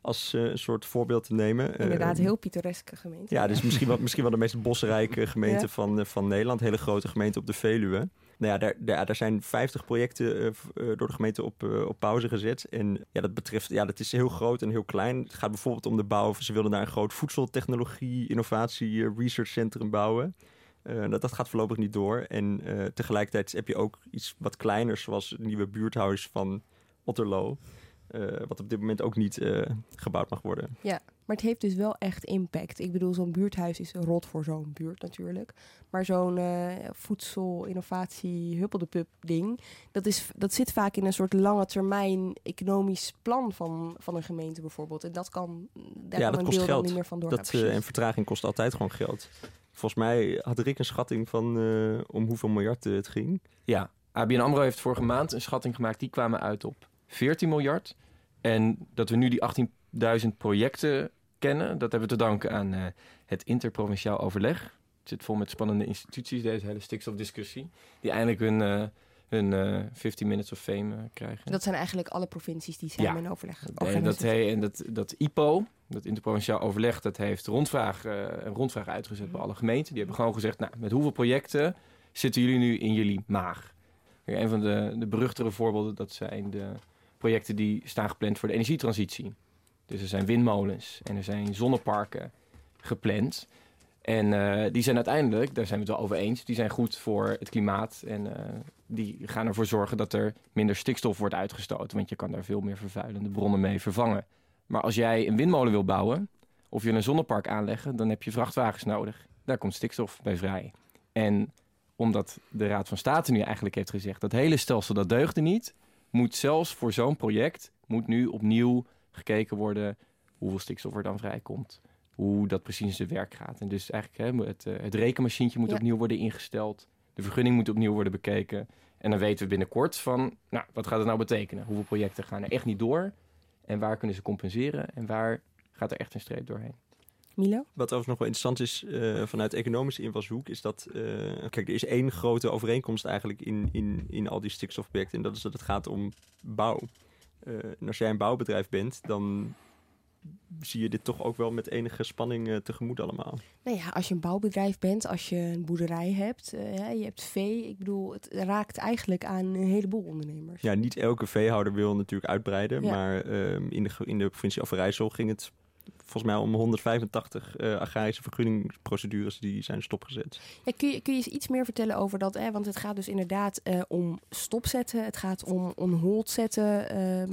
als een soort voorbeeld te nemen. Inderdaad, heel pittoreske gemeente. Ja, dus misschien wel, misschien wel de meest bosrijke [LAUGHS] gemeente van, van Nederland. Hele grote gemeente op de Veluwe. Nou ja, daar, daar, zijn 50 projecten uh, door de gemeente op, uh, op pauze gezet. En ja, dat betreft, ja, dat is heel groot en heel klein. Het gaat bijvoorbeeld om de bouw. Ze wilden daar een groot voedseltechnologie, innovatie, researchcentrum bouwen. dat, dat gaat voorlopig niet door. En tegelijkertijd heb je ook iets wat kleiners, zoals het nieuwe buurthuis van Otterlo. wat op dit moment ook niet gebouwd mag worden. Ja, maar het heeft dus wel echt impact. Ik bedoel, zo'n buurthuis is rot voor zo'n buurt natuurlijk. Maar zo'n uh, voedsel, innovatie, huppeldepup ding... Dat, is, dat zit vaak in een soort lange termijn economisch plan van, van een gemeente bijvoorbeeld. En dat kan, daar ja, kan dat een kost geld. niet meer van doorgaan. Dat, uh, en vertraging kost altijd gewoon geld. Volgens mij had Rick een schatting van uh, om hoeveel miljard het ging. Ja, ABN AMRO heeft vorige maand een schatting gemaakt. Die kwamen uit op 14 miljard. En dat we nu die 18 duizend projecten kennen. Dat hebben we te danken aan uh, het interprovinciaal overleg. Het zit vol met spannende instituties, deze hele stikstofdiscussie. Die eindelijk hun, uh, hun uh, eh, 15 minutes of fame krijgen. Dat zijn eigenlijk alle provincies die samen ja. in overleg nee, dat, he, en dat, dat IPO, dat interprovinciaal overleg, dat heeft rondvraag, een rondvraag uitgezet bij alle gemeenten. Die hebben gewoon gezegd, nou, met hoeveel projecten zitten jullie nu in jullie maag? een van de, de beruchtere voorbeelden, dat zijn de projecten die staan gepland voor de energietransitie. Dus er zijn windmolens en er zijn zonneparken gepland. En uh, die zijn uiteindelijk, daar zijn we het wel over eens, die zijn goed voor het klimaat. En uh, die gaan ervoor zorgen dat er minder stikstof wordt uitgestoten. Want je kan daar veel meer vervuilende bronnen mee vervangen. Maar als jij een windmolen wil bouwen of je een zonnepark aanleggen, dan heb je vrachtwagens nodig. Daar komt stikstof bij vrij. En omdat de Raad van State nu eigenlijk heeft gezegd dat hele stelsel dat deugde niet, moet zelfs voor zo'n project moet nu opnieuw gekeken worden hoeveel stikstof er dan vrijkomt. Hoe dat precies in zijn werk gaat. En dus eigenlijk hè, het, het rekenmachientje moet Ja. opnieuw worden ingesteld. De vergunning moet opnieuw worden bekeken. En dan weten we binnenkort van, nou, wat gaat het nou betekenen? Hoeveel projecten gaan er echt niet door? En waar kunnen ze compenseren? En waar gaat er echt een streep doorheen? Milo? Wat overigens nog wel interessant is eh, vanuit economische invalshoek, is dat, eh, kijk, er is één grote overeenkomst eigenlijk in, in, in al die stikstofprojecten. En dat is dat het gaat om bouw. Eh, en als jij een bouwbedrijf bent, dan zie je dit toch ook wel met enige spanning eh, tegemoet allemaal. Nou ja, als je een bouwbedrijf bent, als je een boerderij hebt, eh, ja, je hebt vee. Ik bedoel, het raakt eigenlijk aan een heleboel ondernemers. Ja, niet elke veehouder wil natuurlijk uitbreiden, Ja. maar ehm, in, de, in de provincie Overijssel ging het volgens mij om 185 eh, agrarische vergunningsprocedures die zijn stopgezet. Ja, kun, je, kun je eens iets meer vertellen over dat? Hè? Want het gaat dus inderdaad eh, om stopzetten, het gaat om on hold zetten. Ehm,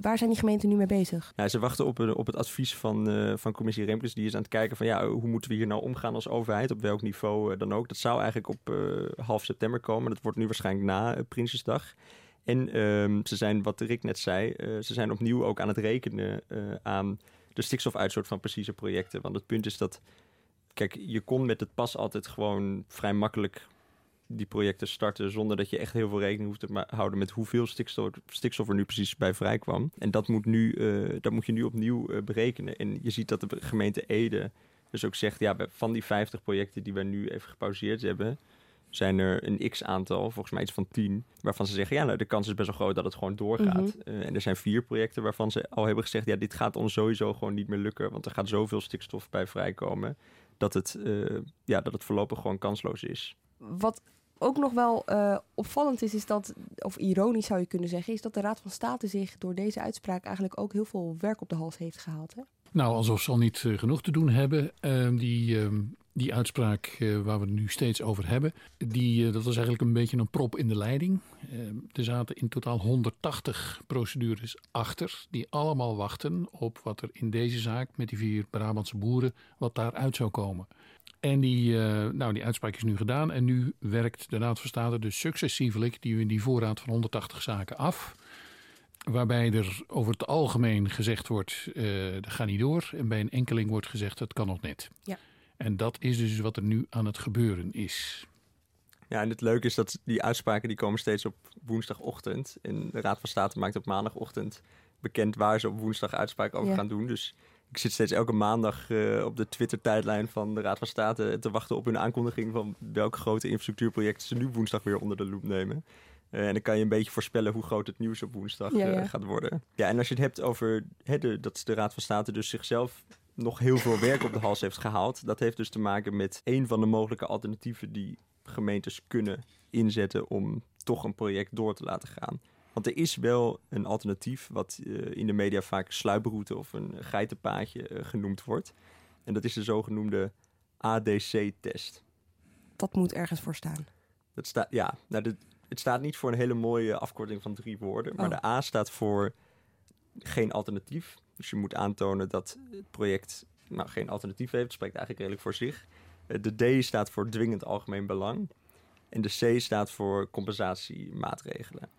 waar zijn die gemeenten nu mee bezig? Ja, ze wachten op, op het advies van, eh, van commissie Remkes. Die is aan het kijken van ja, hoe moeten we hier nou omgaan als overheid? Op welk niveau dan ook. Dat zou eigenlijk op half september komen. Dat wordt nu waarschijnlijk na Prinsjesdag. En ehm, ze zijn, wat Rick net zei, ze zijn opnieuw ook aan het rekenen aan de stikstofuitstoot van precieze projecten. Want het punt is dat, kijk, je kon met het pas altijd gewoon vrij makkelijk die projecten starten zonder dat je echt heel veel rekening hoeft te houden met hoeveel stikstof, stikstof er nu precies bij vrij kwam. En dat moet, nu, eh, dat moet je nu opnieuw eh, berekenen. En je ziet dat de gemeente Ede dus ook zegt, ja, van die 50 projecten die wij nu even gepauzeerd hebben, zijn er een x-aantal, volgens mij iets van 10, waarvan ze zeggen, ja, nou, de kans is best wel groot dat het gewoon doorgaat. Mhm. Eh, en er zijn vier projecten waarvan ze al hebben gezegd, ja, dit gaat ons sowieso gewoon niet meer lukken, want er gaat zoveel stikstof bij vrijkomen, dat het, eh, ja, dat het voorlopig gewoon kansloos is. Wat ook nog wel eh, opvallend is, is dat, of ironisch zou je kunnen zeggen, is dat de Raad van State zich door deze uitspraak eigenlijk ook heel veel werk op de hals heeft gehaald. Hè? Nou, alsof ze al niet genoeg te doen hebben. Ehm, die, ehm, die uitspraak eh, waar we het nu steeds over hebben, die, eh, dat was eigenlijk een beetje een prop in de leiding. Ehm, er zaten in totaal 180 procedures achter, die allemaal wachten op wat er in deze zaak met die vier Brabantse boeren, wat daaruit zou komen. En die, eh, nou, die uitspraak is nu gedaan en nu werkt de Raad van State dus successievelijk die, die voorraad van 180 zaken af. Waarbij er over het algemeen gezegd wordt, eh dat gaat niet door. En bij een enkeling wordt gezegd, dat kan nog net. Ja. En dat is dus wat er nu aan het gebeuren is. Ja, en het leuke is dat die uitspraken die komen steeds op woensdagochtend. En de Raad van State maakt op maandagochtend bekend waar ze op woensdag uitspraken over Ja. gaan doen. Dus ik zit steeds elke maandag eh, op de Twitter-tijdlijn van de Raad van State te wachten op hun aankondiging van welke grote infrastructuurprojecten ze nu woensdag weer onder de loep nemen. Eh, en dan kan je een beetje voorspellen hoe groot het nieuws op woensdag Ja, eh, gaat worden. Ja, en als je het hebt over de, dat de Raad van State dus zichzelf nog heel veel werk op de hals heeft gehaald. Dat heeft dus te maken met een van de mogelijke alternatieven die gemeentes kunnen inzetten om toch een project door te laten gaan. Want er is wel een alternatief wat eh, in de media vaak sluiproute of een geitenpaadje eh, genoemd wordt. En dat is de zogenoemde ADC-test. Dat moet ergens voor staan. Dat staat, ja, nou, dit- het staat niet voor een hele mooie afkorting van drie woorden. Maar Oh. de A staat voor geen alternatief. Dus je moet aantonen dat het project nou, geen alternatief heeft. Spreekt eigenlijk redelijk voor zich. Eh, De D staat voor dwingend algemeen belang. En de C staat voor compensatiemaatregelen.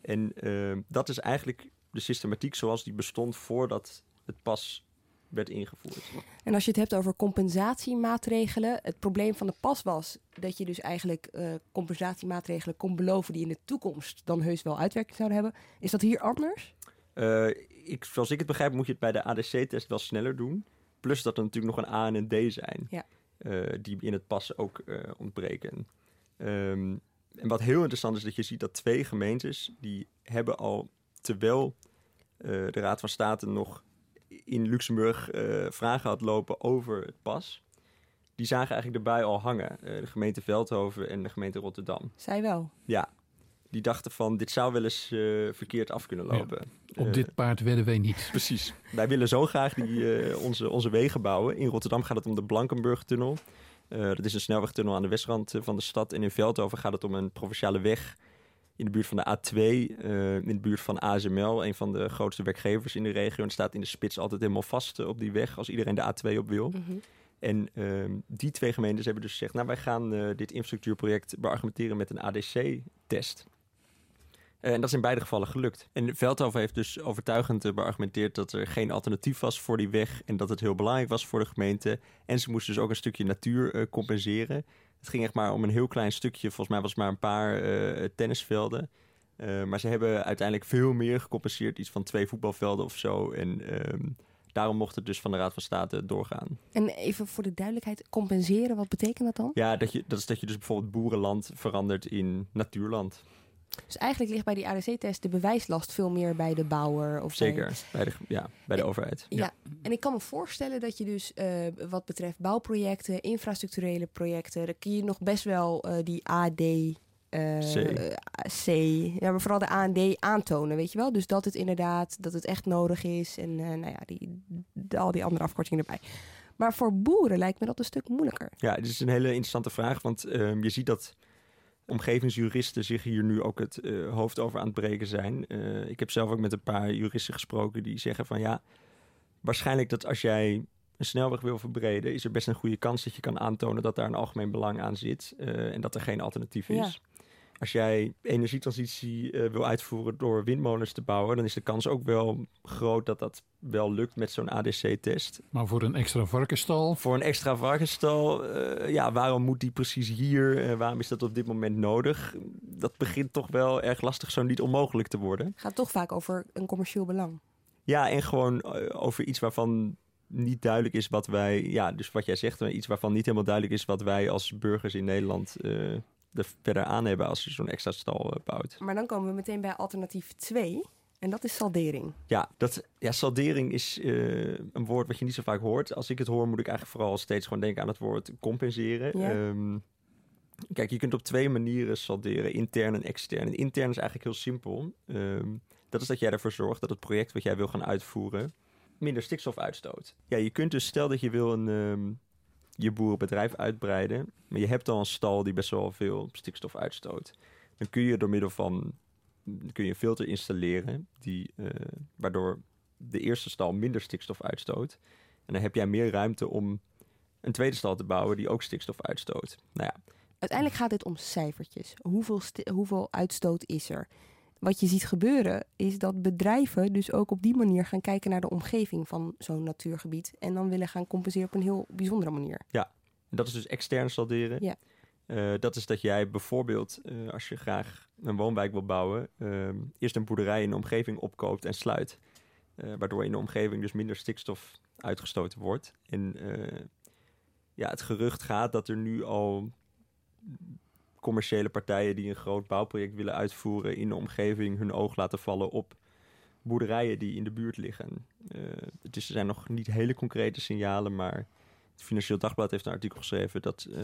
En eh, dat is eigenlijk de systematiek zoals die bestond voordat het pas werd ingevoerd. En als je het hebt over compensatiemaatregelen, het probleem van de pas was dat je dus eigenlijk eh, compensatiemaatregelen kon beloven die in de toekomst dan heus wel uitwerking zouden hebben. Is dat hier anders? Eh, ik, zoals ik het begrijp, moet je het bij de ADC-test wel sneller doen. Plus dat er natuurlijk nog een A en een D zijn. Ja. eh, die in het pas ook eh, ontbreken. Ehm, en wat heel interessant is, dat je ziet dat twee gemeentes... die hebben al, terwijl de Raad van State nog in Luxemburg vragen had lopen over het pas... die zagen eigenlijk bui al hangen. De gemeente Veldhoven en de gemeente Rotterdam. Zij wel. Ja. Die dachten van dit zou wel eens eh, verkeerd af kunnen lopen. Op Eh, dit paard wedden wij niet. [LAUGHS] Precies. Wij willen zo graag die, eh, onze, onze wegen bouwen. In Rotterdam gaat het om de Blankenburg-tunnel. Eh, dat is een snelwegtunnel aan de westrand van de stad. En in Veldhoven gaat het om een provinciale weg in de buurt van de A2. eh, in de buurt van ASML, een van de grootste werkgevers in de regio. En staat in de spits altijd helemaal vast op die weg als iedereen de A2 op wil. En ehm, die twee gemeentes hebben dus gezegd... nou, wij gaan eh, dit infrastructuurproject beargumenteren met een ADC-test. Eh, en dat is in beide gevallen gelukt. En Veldhoven heeft dus overtuigend eh, beargumenteerd dat er geen alternatief was voor die weg en dat het heel belangrijk was voor de gemeente. En ze moesten dus ook een stukje natuur eh, compenseren. Het ging echt maar om een heel klein stukje, volgens mij was het maar een paar tennisvelden. Maar ze hebben uiteindelijk veel meer gecompenseerd, iets van twee voetbalvelden of zo. En ehm, daarom mocht het dus van de Raad van State doorgaan. En even voor de duidelijkheid, compenseren, wat betekent dat dan? Ja, dat, je, dat is dat je dus bijvoorbeeld boerenland verandert in natuurland. Dus eigenlijk ligt bij die ADC-test de bewijslast veel meer bij de bouwer. Of Zeker, bij de, ja, bij de overheid. Ja. en ik kan me voorstellen dat je dus eh, wat betreft bouwprojecten, infrastructurele projecten, dan kun je nog best wel eh, die AD. eh, C. C, ja, maar vooral de AND aantonen, weet je wel? Dus dat het inderdaad, dat het echt nodig is en eh, nou ja, die, de- al die andere afkortingen erbij. Maar voor boeren lijkt me dat een stuk moeilijker. Ja, dit is een hele interessante vraag, want ehm, je ziet dat omgevingsjuristen zich hier nu ook het eh, hoofd over aan het breken zijn. Eh, ik heb zelf ook met een paar juristen gesproken die zeggen van ja, waarschijnlijk dat als jij een snelweg wil verbreden, is er best een goede kans dat je kan aantonen dat daar een algemeen belang aan zit eh, en dat er geen alternatief is. Ja. Als jij energietransitie eh, wil uitvoeren door windmolens te bouwen, dan is de kans ook wel groot dat dat wel lukt met zo'n ADC-test. Maar voor een extra varkenstal? Voor een extra varkenstal, eh, ja, waarom moet die precies hier? Eh, waarom is dat op dit moment nodig? Dat begint toch wel erg lastig, zo niet onmogelijk te worden. Het gaat toch vaak over een commercieel belang. Ja, en gewoon eh, over iets waarvan niet duidelijk is wat wij... Ja, dus wat jij zegt, maar iets waarvan niet helemaal duidelijk is... wat wij als burgers in Nederland eh, er verder aan hebben als je zo'n extra stal eh, bouwt. Maar dan komen we meteen bij alternatief 2. En dat is saldering. Ja, dat, ja saldering is eh, een woord wat je niet zo vaak hoort. Als ik het hoor, moet ik eigenlijk vooral steeds gewoon denken aan het woord compenseren. Ja. Ehm, kijk, je kunt op twee manieren salderen, intern en extern. En intern is eigenlijk heel simpel. Ehm, dat is dat jij ervoor zorgt dat het project wat jij wil gaan uitvoeren minder stikstof uitstoot. Ja, je kunt dus, stel dat je wil een, ehm, je boerenbedrijf uitbreiden, maar je hebt al een stal die best wel veel stikstof uitstoot. Dan kun je door middel van kun je een filter installeren die, eh, waardoor de eerste stal minder stikstof uitstoot. En dan heb jij meer ruimte om een tweede stal te bouwen die ook stikstof uitstoot. Nou ja, Uiteindelijk gaat dit om cijfertjes. Hoeveel, hoeveel uitstoot is er? Wat je ziet gebeuren is dat bedrijven dus ook op die manier gaan kijken naar de omgeving van zo'n natuurgebied. En dan willen gaan compenseren op een heel bijzondere manier. ja. En dat is dus extern salderen. Ja. Eh, dat is dat jij bijvoorbeeld, eh, als je graag een woonwijk wil bouwen, ehm, eerst een boerderij in de omgeving opkoopt en sluit. Eh, waardoor in de omgeving dus minder stikstof uitgestoten wordt. En eh, ja, het gerucht gaat dat er nu al commerciële partijen die een groot bouwproject willen uitvoeren in de omgeving hun oog laten vallen op boerderijen die in de buurt liggen. Eh, het is, er zijn nog niet hele concrete signalen, maar het Financieel Dagblad heeft een artikel geschreven dat, eh,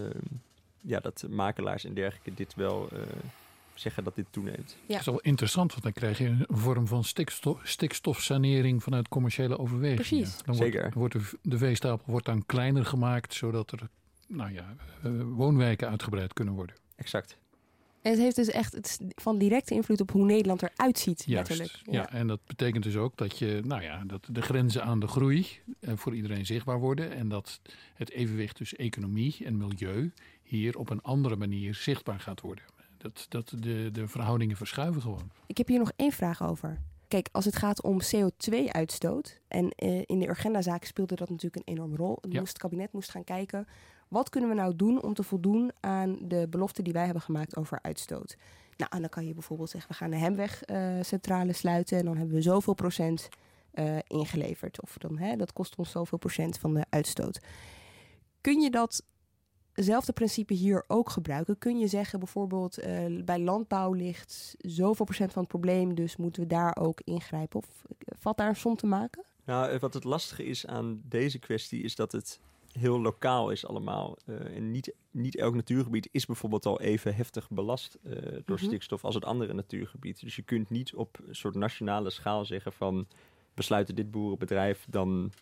ja, dat makelaars en dergelijke dit wel eh, zeggen dat dit toeneemt. Ja. Dat is wel interessant, want dan krijg je een vorm van stikstof, stikstofsanering vanuit commerciële overwegingen. Precies. Dan Zeker. Wordt, wordt de, de veestapel wordt dan kleiner gemaakt, zodat er nou ja, eh, woonwijken uitgebreid kunnen worden. Exact. En het heeft dus echt het van directe invloed op hoe Nederland eruit ziet, Juist. letterlijk. Ja. en dat betekent dus ook dat, je, nou ja, dat de grenzen aan de groei eh, voor iedereen zichtbaar worden. En dat het evenwicht tussen economie en milieu hier op een andere manier zichtbaar gaat worden. Dat, dat de, de verhoudingen verschuiven gewoon. Ik heb hier nog één vraag over. Kijk, als het gaat om CO2-uitstoot, en eh, in de Urgenda-zaak speelde dat natuurlijk een enorme rol. Het, Ja. moest, het kabinet moest gaan kijken, wat kunnen we nou doen om te voldoen aan de belofte die wij hebben gemaakt over uitstoot? Nou, en dan kan je bijvoorbeeld zeggen, we gaan de Hemwegcentrale sluiten en dan hebben we zoveel procent eh, ingeleverd. Of dan, hè, dat kost ons zoveel procent van de uitstoot. Kun je datzelfde principe hier ook gebruiken? Kun je zeggen bijvoorbeeld eh, bij landbouw ligt zoveel procent van het probleem, dus moeten we daar ook ingrijpen? Of eh, valt daar een som te maken? Nou, eh, wat het lastige is aan deze kwestie is dat het heel lokaal is allemaal. Uh, en niet, niet elk natuurgebied is bijvoorbeeld al even heftig belast uh, door Mhm. stikstof als het andere natuurgebied. Dus je kunt niet op een soort nationale schaal zeggen van we sluiten dit boerenbedrijf, dan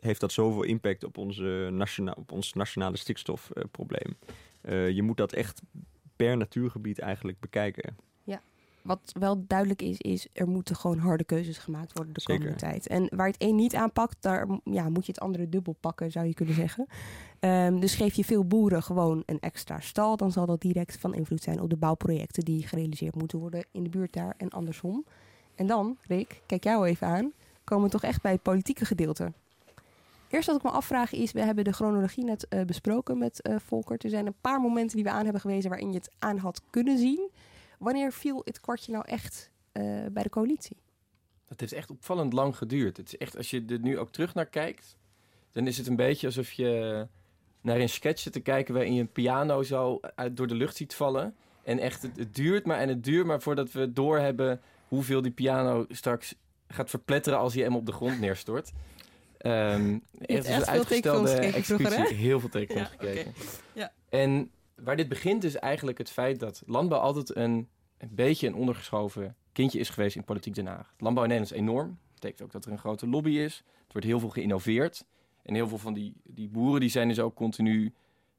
heeft dat zoveel impact op, onze nationa op ons nationale stikstofprobleem. Uh, je moet dat echt per natuurgebied eigenlijk bekijken. Wat wel duidelijk is, is er moeten gewoon harde keuzes gemaakt worden de Zeker. komende tijd. En waar het een niet aanpakt, daar ja, moet je het andere dubbel pakken, zou je kunnen zeggen. Ehm, dus geef je veel boeren gewoon een extra stal, dan zal dat direct van invloed zijn op de bouwprojecten die gerealiseerd moeten worden in de buurt daar en andersom. En dan, Rick, kijk jou even aan, komen we toch echt bij het politieke gedeelte. Eerst wat ik me afvraag is, we hebben de chronologie net uh, besproken met uh, Volkert. Er zijn een paar momenten die we aan hebben gewezen waarin je het aan had kunnen zien. Wanneer viel het kwartje nou echt uh, bij de coalitie? Dat heeft echt opvallend lang geduurd. Het is echt, als je er nu ook terug naar kijkt, dan is het een beetje alsof je naar een sketch zit te kijken waarin je een piano zo uit, door de lucht ziet vallen. En echt, het, het duurt maar en het duurt maar voordat we doorhebben hoeveel die piano straks gaat verpletteren als hij hem op de grond neerstort. Um, echt, echt een uitgestelde executie. Vroeger, heel veel tekenfilms ja, gekeken. Okay. Ja. En waar dit begint is eigenlijk het feit dat landbouw altijd een, een beetje een ondergeschoven kindje is geweest in politiek Den Haag. Landbouw in Nederland is enorm. Dat betekent ook dat er een grote lobby is. Er wordt heel veel geïnnoveerd. En heel veel van die, die boeren die zijn dus ook continu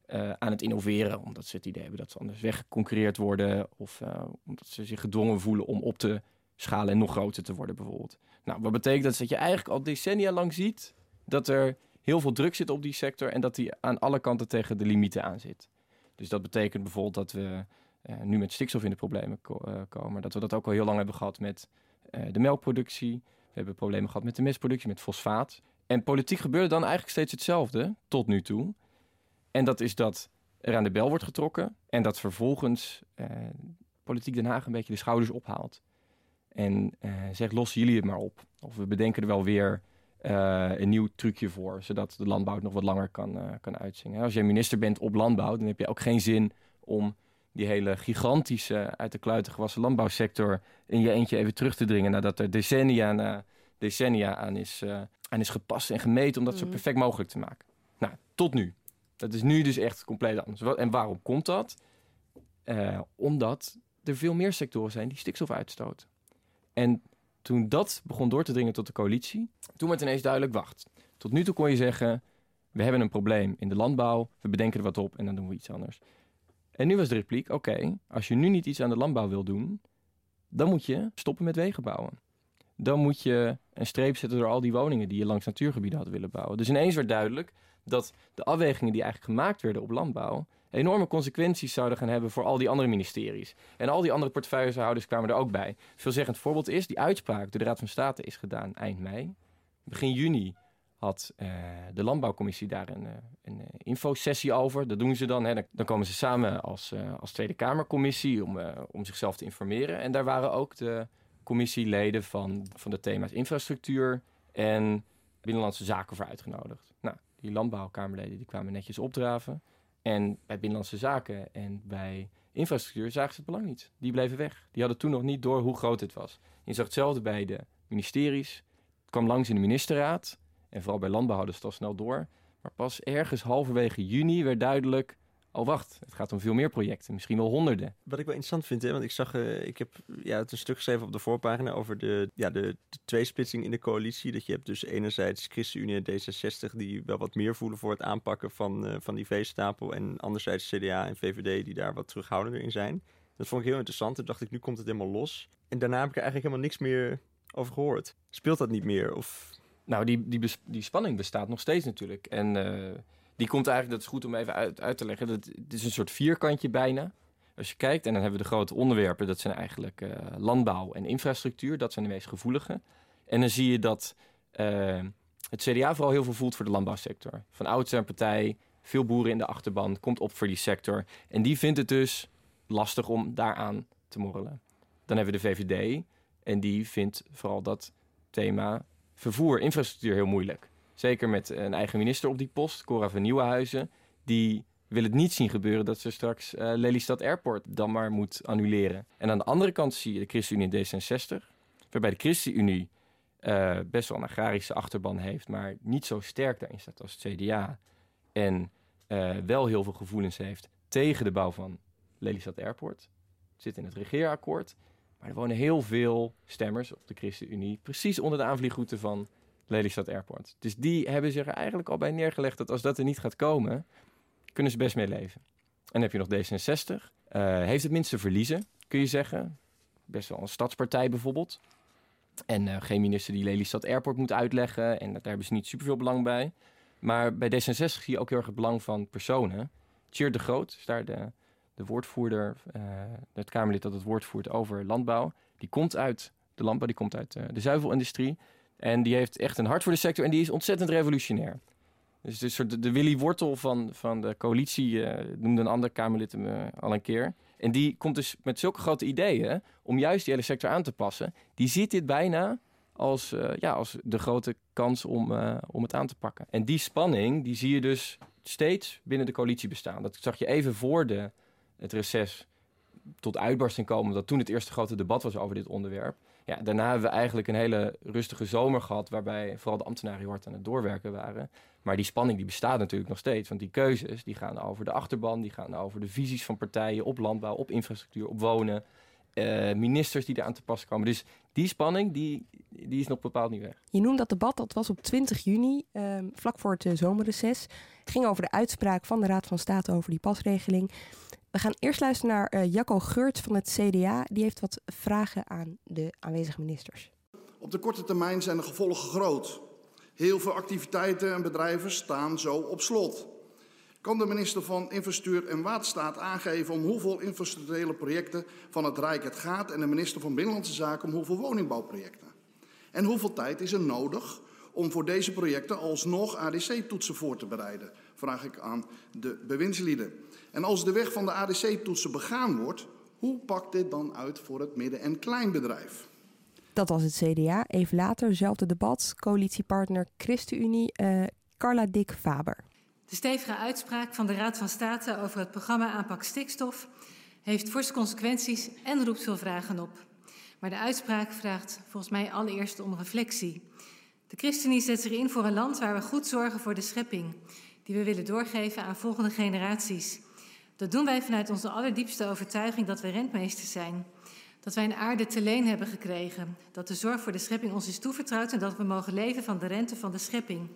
uh, aan het innoveren. Omdat ze het idee hebben dat ze anders weggeconcurreerd worden. Of uh, omdat ze zich gedwongen voelen om op te schalen en nog groter te worden bijvoorbeeld. Nou, wat betekent dat? Dat je eigenlijk al decennia lang ziet dat er heel veel druk zit op die sector en dat die aan alle kanten tegen de limieten aan zit. Dus dat betekent bijvoorbeeld dat we uh, nu met stikstof in de problemen uh, komen. Dat we dat ook al heel lang hebben gehad met uh, de melkproductie. We hebben problemen gehad met de mestproductie, met fosfaat. En politiek gebeurde dan eigenlijk steeds hetzelfde, tot nu toe. En dat is dat er aan de bel wordt getrokken en dat vervolgens eh, politiek Den Haag een beetje de schouders ophaalt. En zegt, lossen jullie het maar op. Of we bedenken er wel weer uh, een nieuw trucje voor, zodat de landbouw het nog wat langer kan, uh, kan uitzingen. Als jij minister bent op landbouw, dan heb je ook geen zin om die hele gigantische, uit de kluiten gewassen landbouwsector in je eentje even terug te dringen nadat er decennia na decennia aan is, uh, aan is gepast en gemeten om dat mm. zo perfect mogelijk te maken. Nou, tot nu. Dat is nu dus echt compleet anders. En waarom komt dat? Omdat er veel meer sectoren zijn die stikstof uitstoten. En toen dat begon door te dringen tot de coalitie, toen werd ineens duidelijk, wacht. Tot nu toe kon je zeggen, we hebben een probleem in de landbouw, we bedenken er wat op en dan doen we iets anders. En nu was de repliek, oké, als je nu niet iets aan de landbouw wil doen, dan moet je stoppen met wegen bouwen. Dan moet je een streep zetten door al die woningen die je langs natuurgebieden had willen bouwen. Dus ineens werd duidelijk dat de afwegingen die eigenlijk gemaakt werden op landbouw enorme consequenties zouden gaan hebben voor al die andere ministeries. En al die andere portefeuillehouders kwamen er ook bij. Veelzeggend voorbeeld is, die uitspraak door de Raad van State is gedaan eind mei. Begin juni had uh, de Landbouwcommissie daar een, uh, een infosessie over. Dat doen ze dan. Hè. Dan, komen ze samen als, als Tweede Kamercommissie om, om zichzelf te informeren. En daar waren ook de commissieleden van, van de thema's infrastructuur en binnenlandse zaken voor uitgenodigd. Nou, die landbouwkamerleden die kwamen netjes opdraven. En bij Binnenlandse Zaken en bij infrastructuur zagen ze het belang niet. Die bleven weg. Die hadden toen nog niet door hoe groot het was. Je zag hetzelfde bij de ministeries. Het kwam langs in de ministerraad. En vooral bij landbouw hadden ze al snel door. Maar pas ergens halverwege juni werd duidelijk... oh wacht, het gaat om veel meer projecten. Misschien wel honderden. Wat ik wel interessant vind, hè, want ik zag... Uh, ik heb ja, het een stuk geschreven op de voorpagina... over de, ja, de, de tweesplitsing in de coalitie. Dat je hebt dus enerzijds ChristenUnie en D66... die wel wat meer voelen voor het aanpakken van, uh, van die veestapel... en anderzijds CDA en VVD die daar wat terughoudender in zijn. Dat vond ik heel interessant. Toen dacht ik, nu komt het helemaal los. En daarna heb ik er eigenlijk helemaal niks meer over gehoord. Speelt dat niet meer? Of... Nou, die, die, die spanning bestaat nog steeds natuurlijk. En uh, die komt eigenlijk, dat is goed om even uit, uit te leggen. Dat, het is een soort vierkantje bijna. Als je kijkt, en dan hebben we de grote onderwerpen. Dat zijn eigenlijk uh, landbouw en infrastructuur. Dat zijn de meest gevoelige. En dan zie je dat uh, het CDA vooral heel veel voelt voor de landbouwsector. Van oudsher partij, veel boeren in de achterban, komt op voor die sector. En die vindt het dus lastig om daaraan te morrelen. Dan hebben we de VVD. En die vindt vooral dat thema vervoer, infrastructuur heel moeilijk. Zeker met een eigen minister op die post, Cora van Nieuwenhuizen. Die wil het niet zien gebeuren dat ze straks uh, Lelystad Airport dan maar moet annuleren. En aan de andere kant zie je de ChristenUnie en D66. Waarbij de ChristenUnie uh, best wel een agrarische achterban heeft, maar niet zo sterk daarin staat als het CDA. en uh, wel heel veel gevoelens heeft tegen de bouw van Lelystad Airport. Zit in het regeerakkoord. Maar er wonen heel veel stemmers op de ChristenUnie precies onder de aanvliegroute van Lelystad Airport. Dus die hebben zich er eigenlijk al bij neergelegd dat als dat er niet gaat komen, kunnen ze best mee leven. En dan heb je nog D66. Uh, heeft het minste verliezen, kun je zeggen. Best wel een stadspartij bijvoorbeeld. En uh, geen minister die Lelystad Airport moet uitleggen. En daar hebben ze niet superveel belang bij. Maar bij D66 zie je ook heel erg het belang van personen. Tjeerd de Groot is daar de, de woordvoerder, uh, het Kamerlid dat het woord voert over landbouw. Die komt uit de landbouw, die komt uit de zuivelindustrie. En die heeft echt een hart voor de sector en die is ontzettend revolutionair. Dus de, de Willy Wortel van, van de coalitie uh, noemde een ander Kamerlid hem uh, al een keer. En die komt dus met zulke grote ideeën om juist die hele sector aan te passen. Die ziet dit bijna als, uh, ja, als de grote kans om, om het aan te pakken. En die spanning die zie je dus steeds binnen de coalitie bestaan. Dat zag je even voor de, het reces tot uitbarsting komen. Dat toen het eerste grote debat was over dit onderwerp. Ja, daarna hebben we eigenlijk een hele rustige zomer gehad... waarbij vooral de ambtenaren hard aan het doorwerken waren. Maar die spanning die bestaat natuurlijk nog steeds. Want die keuzes die gaan over de achterban... die gaan over de visies van partijen op landbouw, op infrastructuur, op wonen... Uh, ministers die eraan te pas komen. Dus die spanning, die, die is nog bepaald niet weg. Je noemt dat debat, dat was op 20 juni, uh, vlak voor het uh, zomerreces. Het ging over de uitspraak van de Raad van State over die pasregeling. We gaan eerst luisteren naar uh, Jacco Geurt van het CDA. Die heeft wat vragen aan de aanwezige ministers. Op de korte termijn zijn de gevolgen groot. Heel veel activiteiten en bedrijven staan zo op slot. Kan de minister van Infrastructuur en Waterstaat aangeven om hoeveel infrastructurele projecten van het Rijk het gaat en de minister van Binnenlandse Zaken om hoeveel woningbouwprojecten? En hoeveel tijd is er nodig om voor deze projecten alsnog ADC-toetsen voor te bereiden? Vraag ik aan de bewindslieden. En als de weg van de ADC-toetsen begaan wordt, hoe pakt dit dan uit voor het midden- en kleinbedrijf? Dat was het CDA. Even later, zelfde debat, coalitiepartner ChristenUnie, uh, Carla Dick Faber. De stevige uitspraak van de Raad van State over het programma aanpak stikstof heeft forse consequenties en roept veel vragen op. Maar de uitspraak vraagt volgens mij allereerst om reflectie. De ChristenUnie zet zich in voor een land waar we goed zorgen voor de schepping, die we willen doorgeven aan volgende generaties. Dat doen wij vanuit onze allerdiepste overtuiging dat we rentmeesters zijn. Dat wij een aarde te leen hebben gekregen. Dat de zorg voor de schepping ons is toevertrouwd en dat we mogen leven van de rente van de schepping.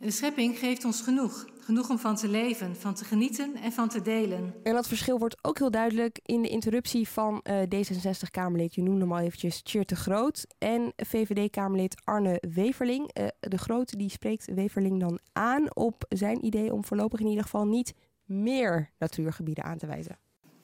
De schepping geeft ons genoeg. Genoeg om van te leven, van te genieten en van te delen. En dat verschil wordt ook heel duidelijk in de interruptie van uh, D66-Kamerlid, je noemde hem al eventjes, Tjeerd de Groot. En VVD-Kamerlid Arne Weverling. Uh, de Groot die spreekt Weverling dan aan op zijn idee om voorlopig in ieder geval niet meer natuurgebieden aan te wijzen.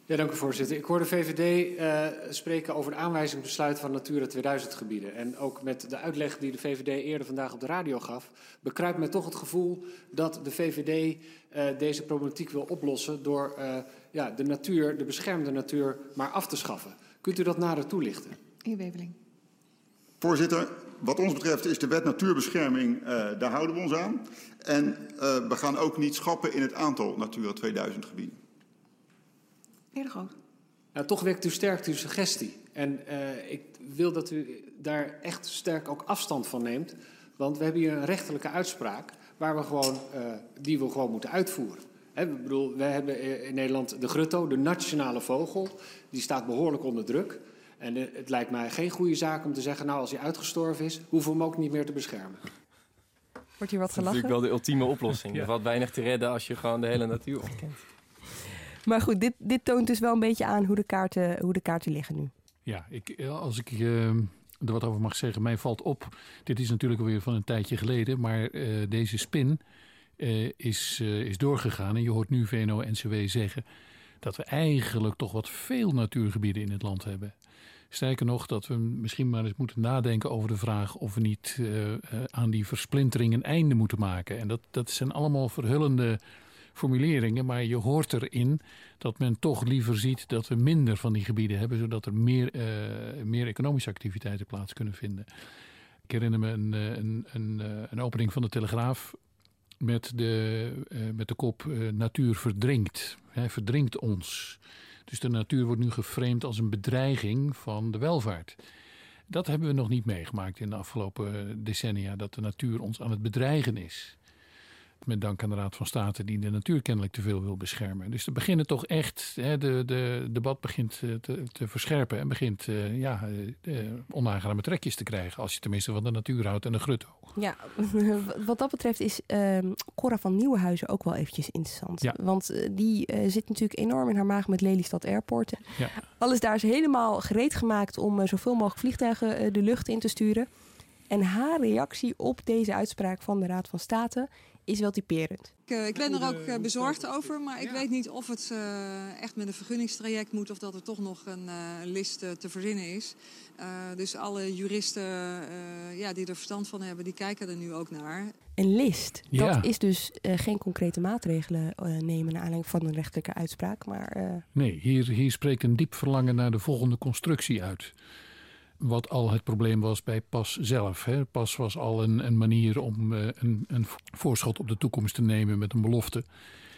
Ja, dank u voorzitter. Ik hoor de VVD uh, spreken over de aanwijzingsbesluit van Natura 2000 gebieden. En ook met de uitleg die de VVD eerder vandaag op de radio gaf, bekruipt mij toch het gevoel dat de VVD uh, deze problematiek wil oplossen door uh, ja, de natuur, de beschermde natuur, maar af te schaffen. Kunt u dat nader toelichten? Heer Weveling. Voorzitter, wat ons betreft is de wet natuurbescherming, daar houden we ons aan. En we gaan ook niet schappen in het aantal Natura 2000 gebieden. Groot. Nou, toch wekt u sterk uw suggestie. En uh, ik wil dat u daar echt sterk ook afstand van neemt. Want we hebben hier een rechterlijke uitspraak waar we gewoon, uh, die we gewoon moeten uitvoeren. He, ik bedoel, we hebben in Nederland de grutto, de nationale vogel. Die staat behoorlijk onder druk. En uh, het lijkt mij geen goede zaak om te zeggen... nou, als hij uitgestorven is, hoeven we hem ook niet meer te beschermen. Wordt hier wat gelachen? Dat is natuurlijk wel de ultieme oplossing. [LAUGHS] ja. Er valt weinig te redden als je gewoon de hele natuur ontkent. Maar goed, dit, dit toont dus wel een beetje aan hoe de kaarten, hoe de kaarten liggen nu. Ja, ik, als ik uh, er wat over mag zeggen, mij valt op. Dit is natuurlijk alweer van een tijdje geleden, maar uh, deze spin is, is doorgegaan. En je hoort nu VNO-NCW zeggen dat we eigenlijk toch wat veel natuurgebieden in het land hebben. Sterker nog, dat we misschien maar eens moeten nadenken over de vraag of we niet aan die versplintering een einde moeten maken. En dat, dat zijn allemaal verhullende formuleringen, maar je hoort erin dat men toch liever ziet dat we minder van die gebieden hebben, zodat er meer, uh, meer economische activiteiten plaats kunnen vinden. Ik herinner me een, een, een, een opening van de Telegraaf met de, met de kop Natuur verdrinkt. Hij verdrinkt ons. Dus de natuur wordt nu geframed als een bedreiging van de welvaart. Dat hebben we nog niet meegemaakt in de afgelopen decennia, dat de natuur ons aan het bedreigen is. Met dank aan de Raad van State die de natuur kennelijk te veel wil beschermen. Dus er beginnen toch echt, hè, de, de debat begint eh, te, te verscherpen en begint uh, ja, uh, onaangename trekjes te krijgen. Als je tenminste van de natuur houdt en de grutto. Ja, [LAUGHS] wat dat betreft is uh, Cora van Nieuwenhuizen ook wel eventjes interessant. Ja. Want die zit natuurlijk enorm in haar maag met Lelystad Airport. Ja. Alles daar is helemaal gereed gemaakt om zoveel mogelijk vliegtuigen de lucht in te sturen. En haar reactie op deze uitspraak van de Raad van State is wel typerend. Ik, uh, ik ben er ook uh, bezorgd over, maar ik weet niet of het uh, echt met een vergunningstraject moet of dat er toch nog een list te verzinnen is. dus alle juristen ja, die er verstand van hebben, die kijken er nu ook naar. Een list, Ja. dat is dus geen concrete maatregelen nemen naar aanleiding van een rechtelijke uitspraak, maar Nee, hier, hier spreekt een diep verlangen naar de volgende constructie uit. Wat al het probleem was bij PAS zelf. Hè. PAS was al een, een manier om eh, een, een voorschot op de toekomst te nemen met een belofte.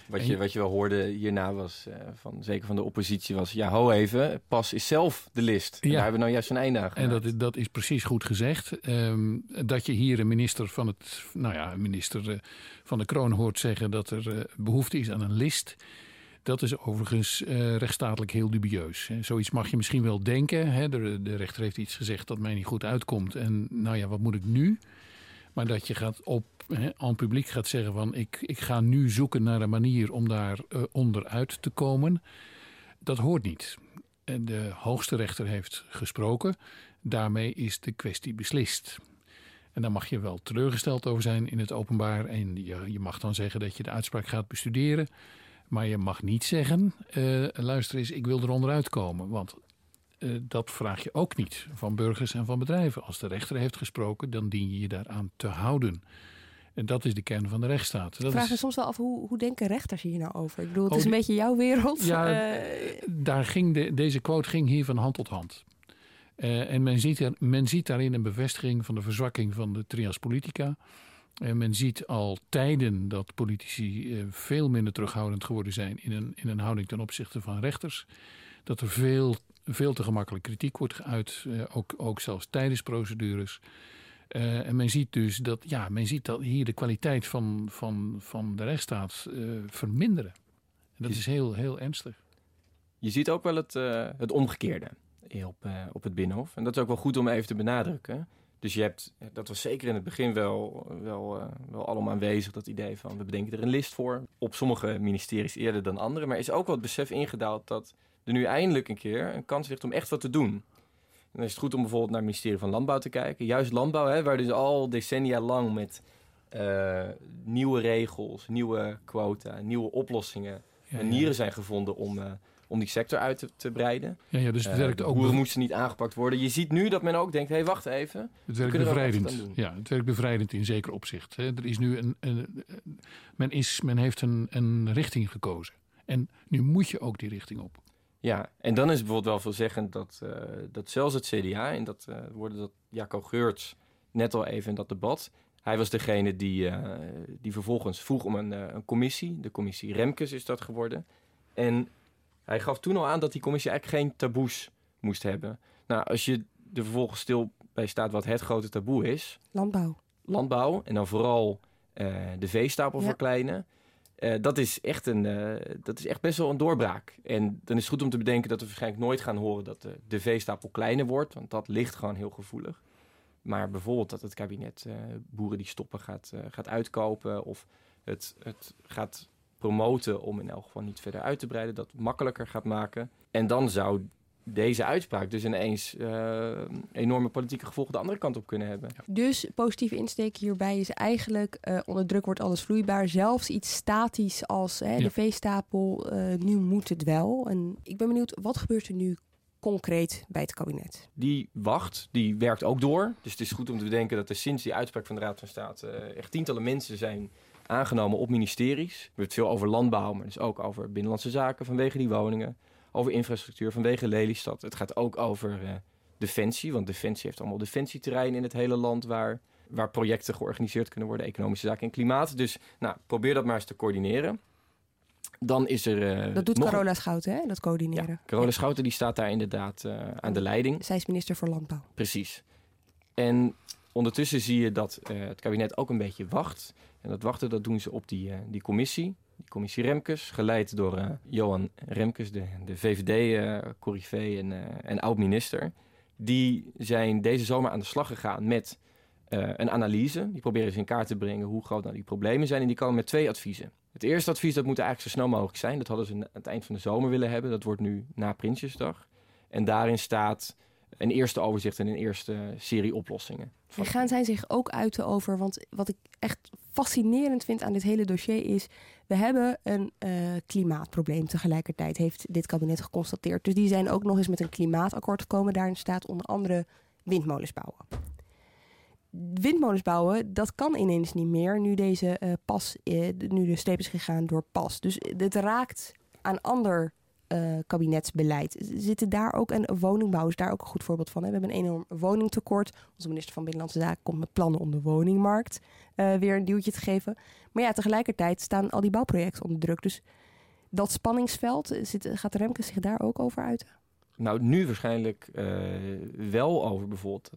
Wat je, wat je wel hoorde hierna was, eh, van, zeker van de oppositie, was... ja, ho even, pas is zelf de list. Ja. daar hebben we nou juist een einde aan En dat, is- dat is precies goed gezegd. Ehm, dat je hier een minister van het, nou ja, minister eh, van de kroon hoort zeggen dat er eh, behoefte is aan een list. Dat is overigens eh, rechtsstatelijk heel dubieus. Zoiets mag je misschien wel denken. Hè. De, de rechter heeft iets gezegd dat mij niet goed uitkomt. En nou ja, wat moet ik nu? Maar dat je gaat op aan publiek gaat zeggen van ik, ik ga nu zoeken naar een manier om daar eh, onderuit te komen. Dat hoort niet. De hoogste rechter heeft gesproken. Daarmee is de kwestie beslist. En daar mag je wel teleurgesteld over zijn in het openbaar. En je, je mag dan zeggen dat je de uitspraak gaat bestuderen. Maar je mag niet zeggen, eh, luister eens, ik wil er onderuit komen. Want eh, dat vraag je ook niet van burgers en van bedrijven. Als de rechter heeft gesproken, dan dien je je daaraan te houden. En dat is de kern van de rechtsstaat. ik Dat vraag is- me soms wel af hoe, hoe denken rechters hier nou over? Ik bedoel, het Oh, is een die- beetje jouw wereld. Ja, Eh, daar ging de, deze quote ging hier van hand tot hand. En men ziet, er, men ziet daarin een bevestiging van de verzwakking van de trias politica. En men ziet al tijden dat politici eh, veel minder terughoudend geworden zijn in een, in een houding ten opzichte van rechters. Dat er veel, veel te gemakkelijk kritiek wordt geuit, eh, ook, ook zelfs tijdens procedures. Eh, en men ziet dus dat, ja, men ziet dat hier de kwaliteit van, van, van de rechtsstaat eh, verminderen. En dat is heel, heel ernstig. Je ziet ook wel het, het omgekeerde op, op het Binnenhof. En dat is ook wel goed om even te benadrukken. Dus je hebt, dat was zeker in het begin wel, wel, eh, wel allemaal aanwezig, dat idee van we bedenken er een list voor. Op sommige ministeries eerder dan andere. Maar is ook wel het besef ingedaald dat er nu eindelijk een keer een kans ligt om echt wat te doen. En dan is het goed om bijvoorbeeld naar het ministerie van Landbouw te kijken. Juist landbouw, hè, waar dus al decennia lang met eh, nieuwe regels, nieuwe quota, nieuwe oplossingen, manieren zijn gevonden om, eh, om die sector uit te, te breiden. Ja, ja, dus het Eh, werkt ook boeren moesten niet aangepakt worden. Je ziet nu dat men ook denkt, hé, hey, wacht even. Het we werkt er bevrijdend. Ja, het werkt bevrijdend in zeker opzicht. Hè. Er is nu een, een, men, is, men heeft een, een richting gekozen. En nu moet je ook die richting op. Ja, en dan is bijvoorbeeld wel veelzeggend dat, eh, dat zelfs het CDA, en dat eh hoorde dat Jacco Geurts net al even in dat debat, hij was degene die, die vervolgens vroeg om een, een commissie. De commissie Remkes is dat geworden. En hij gaf toen al aan dat die commissie eigenlijk geen taboes moest hebben. Nou, als je er vervolgens stil bij staat wat het grote taboe is, landbouw. landbouw en dan vooral eh, de veestapel Ja. verkleinen. Eh, dat, is echt een, eh, dat is echt best wel een doorbraak. En dan is het goed om te bedenken dat we waarschijnlijk nooit gaan horen dat de, de veestapel kleiner wordt. Want dat ligt gewoon heel gevoelig. Maar bijvoorbeeld dat het kabinet boeren die stoppen gaat, gaat uitkopen. Of het, het gaat promoten om in elk geval niet verder uit te breiden. Dat makkelijker gaat maken. En dan zou deze uitspraak dus ineens eh, enorme politieke gevolgen de andere kant op kunnen hebben. Dus positieve insteek hierbij is eigenlijk eh, onder druk wordt alles vloeibaar. Zelfs iets statisch als hè, Ja. de veestapel, eh, nu moet het wel. En ik ben benieuwd, wat gebeurt er nu concreet bij het kabinet? die wacht, die werkt ook door. Dus het is goed om te bedenken dat er sinds die uitspraak van de Raad van State echt tientallen mensen zijn aangenomen op ministeries. We hebben het veel over landbouw, maar dus ook over binnenlandse zaken vanwege die woningen. Over infrastructuur vanwege Lelystad. Het gaat ook over eh, defensie, want defensie heeft allemaal defensieterreinen in het hele land waar, waar projecten georganiseerd kunnen worden, economische zaken en klimaat. Dus nou, probeer dat maar eens te coördineren. Dan is er. eh, dat doet een- Carola Schouten, hè? dat coördineren. Carola Schouten die staat daar inderdaad eh, aan de leiding. Zij is minister voor Landbouw. Precies. En ondertussen zie je dat het kabinet ook een beetje wacht. En dat wachten, dat doen ze op die, die commissie. Die commissie Remkes, geleid door Johan Remkes, de, de VVD-corrivé en, en oud-minister. Die zijn deze zomer aan de slag gegaan met een analyse. Die proberen ze in kaart te brengen hoe groot nou die problemen zijn. En die komen met twee adviezen. Het eerste advies dat moet eigenlijk zo snel mogelijk zijn. Dat hadden ze aan het eind van de zomer willen hebben. Dat wordt nu na Prinsjesdag. En daarin staat een eerste overzicht en een eerste serie oplossingen. En gaan zij zich ook uiten over, want wat ik echt fascinerend vind aan dit hele dossier is, we hebben een uh, klimaatprobleem tegelijkertijd, heeft dit kabinet geconstateerd. Dus die zijn ook nog eens met een klimaatakkoord gekomen. Daarin staat onder andere windmolens bouwen windmolens bouwen, dat kan ineens niet meer nu deze uh, pas, uh, nu de streep is gegaan door pas. Dus het raakt aan ander uh, kabinetsbeleid. Zitten daar ook, en woningbouw is daar ook een goed voorbeeld van. Hè? We hebben een enorm woningtekort. Onze minister van Binnenlandse Zaken komt met plannen om de woningmarkt weer een duwtje te geven. Maar ja, tegelijkertijd staan al die bouwprojecten onder druk. Dus dat spanningsveld, zit, gaat Remke zich daar ook over uiten? Nou, nu waarschijnlijk wel over bijvoorbeeld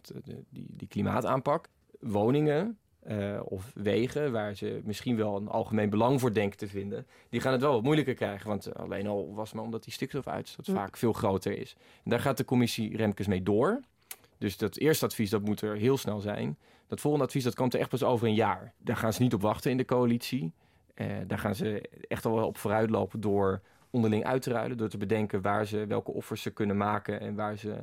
die, die klimaataanpak. Woningen uh, of wegen, waar ze misschien wel een algemeen belang voor denken te vinden, die gaan het wel wat moeilijker krijgen. Want alleen al was maar omdat die stikstofuitstoot mm. vaak veel groter is. En daar gaat de commissie Remkes mee door. Dus dat eerste advies dat moet er heel snel zijn. Dat volgende advies dat komt er echt pas over een jaar. Daar gaan ze niet op wachten in de coalitie. Uh, daar gaan ze echt al wel op vooruitlopen door onderling uit te ruilen. Door te bedenken waar ze, welke offers ze kunnen maken en waar ze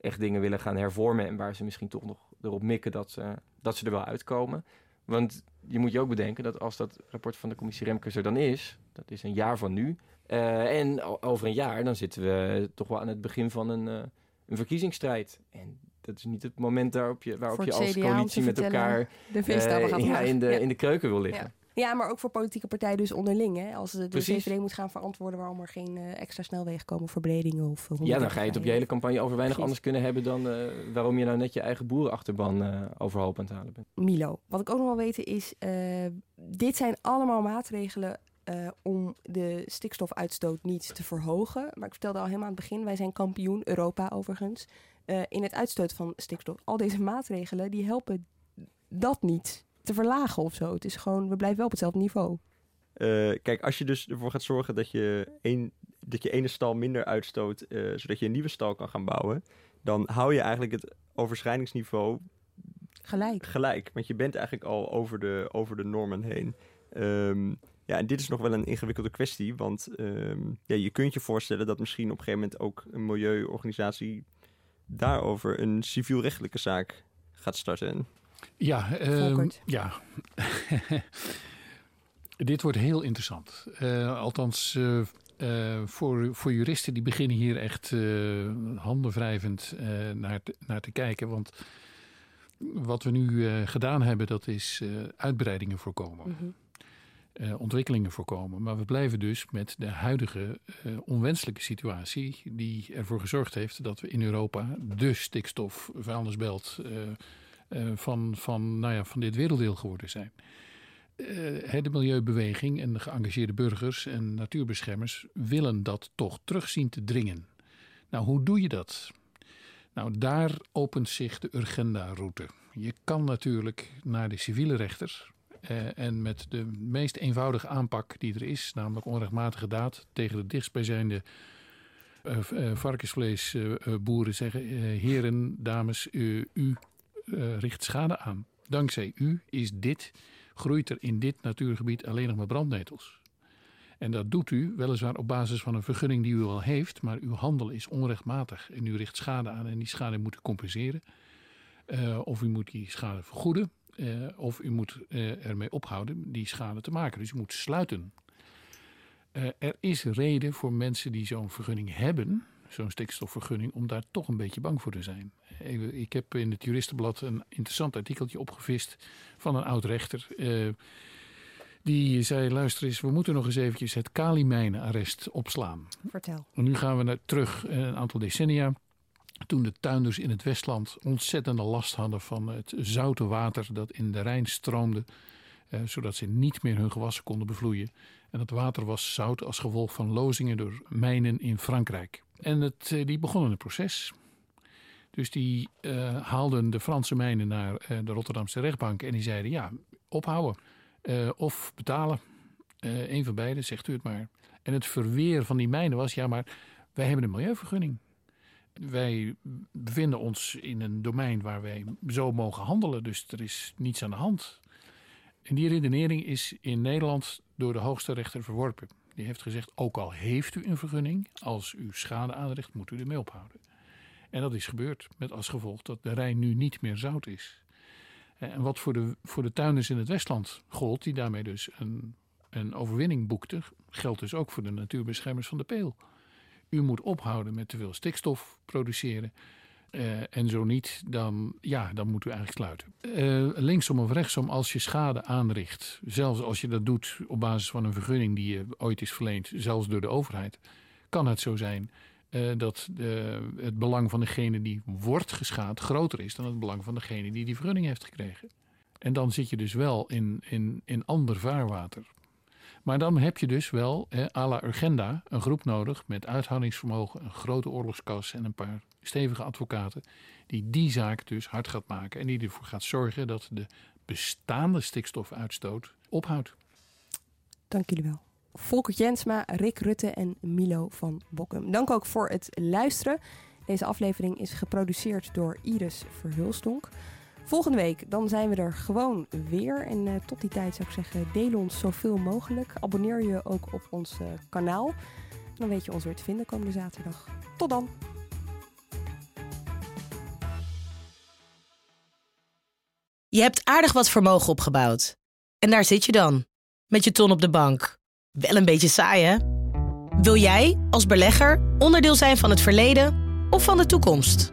echt dingen willen gaan hervormen. En waar ze misschien toch nog erop mikken dat ze, dat ze er wel uitkomen. Want je moet je ook bedenken dat als dat rapport van de commissie Remkes er dan is, dat is een jaar van nu. Uh, en over een jaar, dan zitten we toch wel aan het begin van een, uh, een verkiezingsstrijd. En dat is niet het moment daarop je, waarop je als coalitie met elkaar de uh, ja, in, de, ja. in de keuken wil liggen. Ja. Ja, maar ook voor politieke partijen dus onderling. Hè? Als de. VVD moet gaan verantwoorden waarom er geen uh, extra snelwegen komen voor verbredingen of... Uh, ja, dan ga je het op je hele campagne over weinig anders kunnen hebben dan uh, waarom je nou net je eigen boerenachterban overhoop aan het halen bent. Milo, wat ik ook nog wel weten is, dit zijn allemaal maatregelen om de stikstofuitstoot niet te verhogen. Maar ik vertelde al helemaal aan het begin, wij zijn kampioen, Europa overigens, in het uitstoten van stikstof. Al deze maatregelen, die helpen dat niet te verlagen of zo. Het is gewoon, we blijven wel op hetzelfde niveau. Uh, kijk, als je dus ervoor gaat zorgen dat je, een, dat je ene stal minder uitstoot, uh, zodat je een nieuwe stal kan gaan bouwen, dan hou je eigenlijk het overschrijdingsniveau gelijk. gelijk. Want je bent eigenlijk al over de, over de normen heen. Um, ja, en dit is nog wel een ingewikkelde kwestie, want um, ja, je kunt je voorstellen dat misschien op een gegeven moment ook een milieuorganisatie daarover een civielrechtelijke zaak gaat starten. Ja, uh, ja. [LAUGHS] dit wordt heel interessant. Uh, althans, uh, voor, voor juristen die beginnen hier echt handenwrijvend naar, te, naar te kijken. Want wat we nu gedaan hebben, dat is uitbreidingen voorkomen. Mm -hmm. ontwikkelingen voorkomen. Maar we blijven dus met de huidige onwenselijke situatie die ervoor gezorgd heeft dat we in Europa de stikstof vuilnisbelt uh, van, van, nou ja, van dit werelddeel geworden zijn. Uh, de milieubeweging en de geëngageerde burgers en natuurbeschermers willen dat toch terug zien te dringen. Nou, hoe doe je dat? Nou, daar opent zich de Urgenda-route. Je kan natuurlijk naar de civiele rechter uh, en met de meest eenvoudige aanpak die er is, namelijk onrechtmatige daad tegen de dichtstbijzijnde varkensvleesboeren zeggen: Heren, dames, u uh, richt schade aan. Dankzij u is dit, groeit er in dit natuurgebied alleen nog maar brandnetels. En dat doet u weliswaar op basis van een vergunning die u al heeft, maar uw handel is onrechtmatig en u richt schade aan en die schade moet u compenseren. Uh, of u moet die schade vergoeden, uh, of u moet ermee ophouden die schade te maken. Dus u moet sluiten. er is reden voor mensen die zo'n vergunning hebben, zo'n stikstofvergunning, om daar toch een beetje bang voor te zijn. Ik heb in het Juristenblad een interessant artikeltje opgevist van een oud rechter. Uh, die zei, luister eens, we moeten nog eens eventjes het Kalimijnenarrest opslaan. Vertel. En nu gaan we naar, terug eh, een aantal decennia. Toen de tuinders in het Westland ontzettende last hadden van het zoute water dat in de Rijn stroomde. Eh, zodat ze niet meer hun gewassen konden bevloeien. En dat water was zout als gevolg van lozingen door mijnen in Frankrijk. En het, die begonnen een proces. Dus die uh, haalden de Franse mijnen naar uh, de Rotterdamse rechtbank en die zeiden: ja, ophouden. of betalen. Een van beide, zegt u het maar. En het verweer van die mijnen was, ja, maar wij hebben een milieuvergunning. Wij bevinden ons in een domein waar wij zo mogen handelen, dus er is niets aan de hand. En die redenering is in Nederland door de hoogste rechter verworpen. Die heeft gezegd: ook al heeft u een vergunning, als u schade aanricht, moet u ermee ophouden. En dat is gebeurd, met als gevolg dat de Rijn nu niet meer zout is. En wat voor de, voor de tuinders in het Westland gold, die daarmee dus een, een overwinning boekten, geldt dus ook voor de natuurbeschermers van de Peel. U moet ophouden met te veel stikstof produceren. Uh, en zo niet, dan, ja, dan moet u eigenlijk sluiten. Uh, linksom of rechtsom, als je schade aanricht, zelfs als je dat doet op basis van een vergunning die je ooit is verleend, zelfs door de overheid, kan het zo zijn uh, dat de, het belang van degene die wordt geschaad groter is dan het belang van degene die die vergunning heeft gekregen. En dan zit je dus wel in, in, in ander vaarwater. Maar dan heb je dus wel, hè, à la Urgenda, een groep nodig met uithoudingsvermogen, een grote oorlogskas en een paar stevige advocaten. Die die zaak dus hard gaat maken en die ervoor gaat zorgen dat de bestaande stikstofuitstoot ophoudt. Dank jullie wel. Volker Jensma, Rick Rutte en Milo van Bokkum. Dank ook voor het luisteren. Deze aflevering is geproduceerd door Iris Verhulstonk. Volgende week dan zijn we er gewoon weer. En uh, tot die tijd zou ik zeggen, deel ons zoveel mogelijk. Abonneer je ook op ons uh, kanaal. Dan weet je ons weer te vinden komende zaterdag. Tot dan! Je hebt aardig wat vermogen opgebouwd. En daar zit je dan, met je ton op de bank. Wel een beetje saai, hè? Wil jij, als belegger, onderdeel zijn van het verleden of van de toekomst?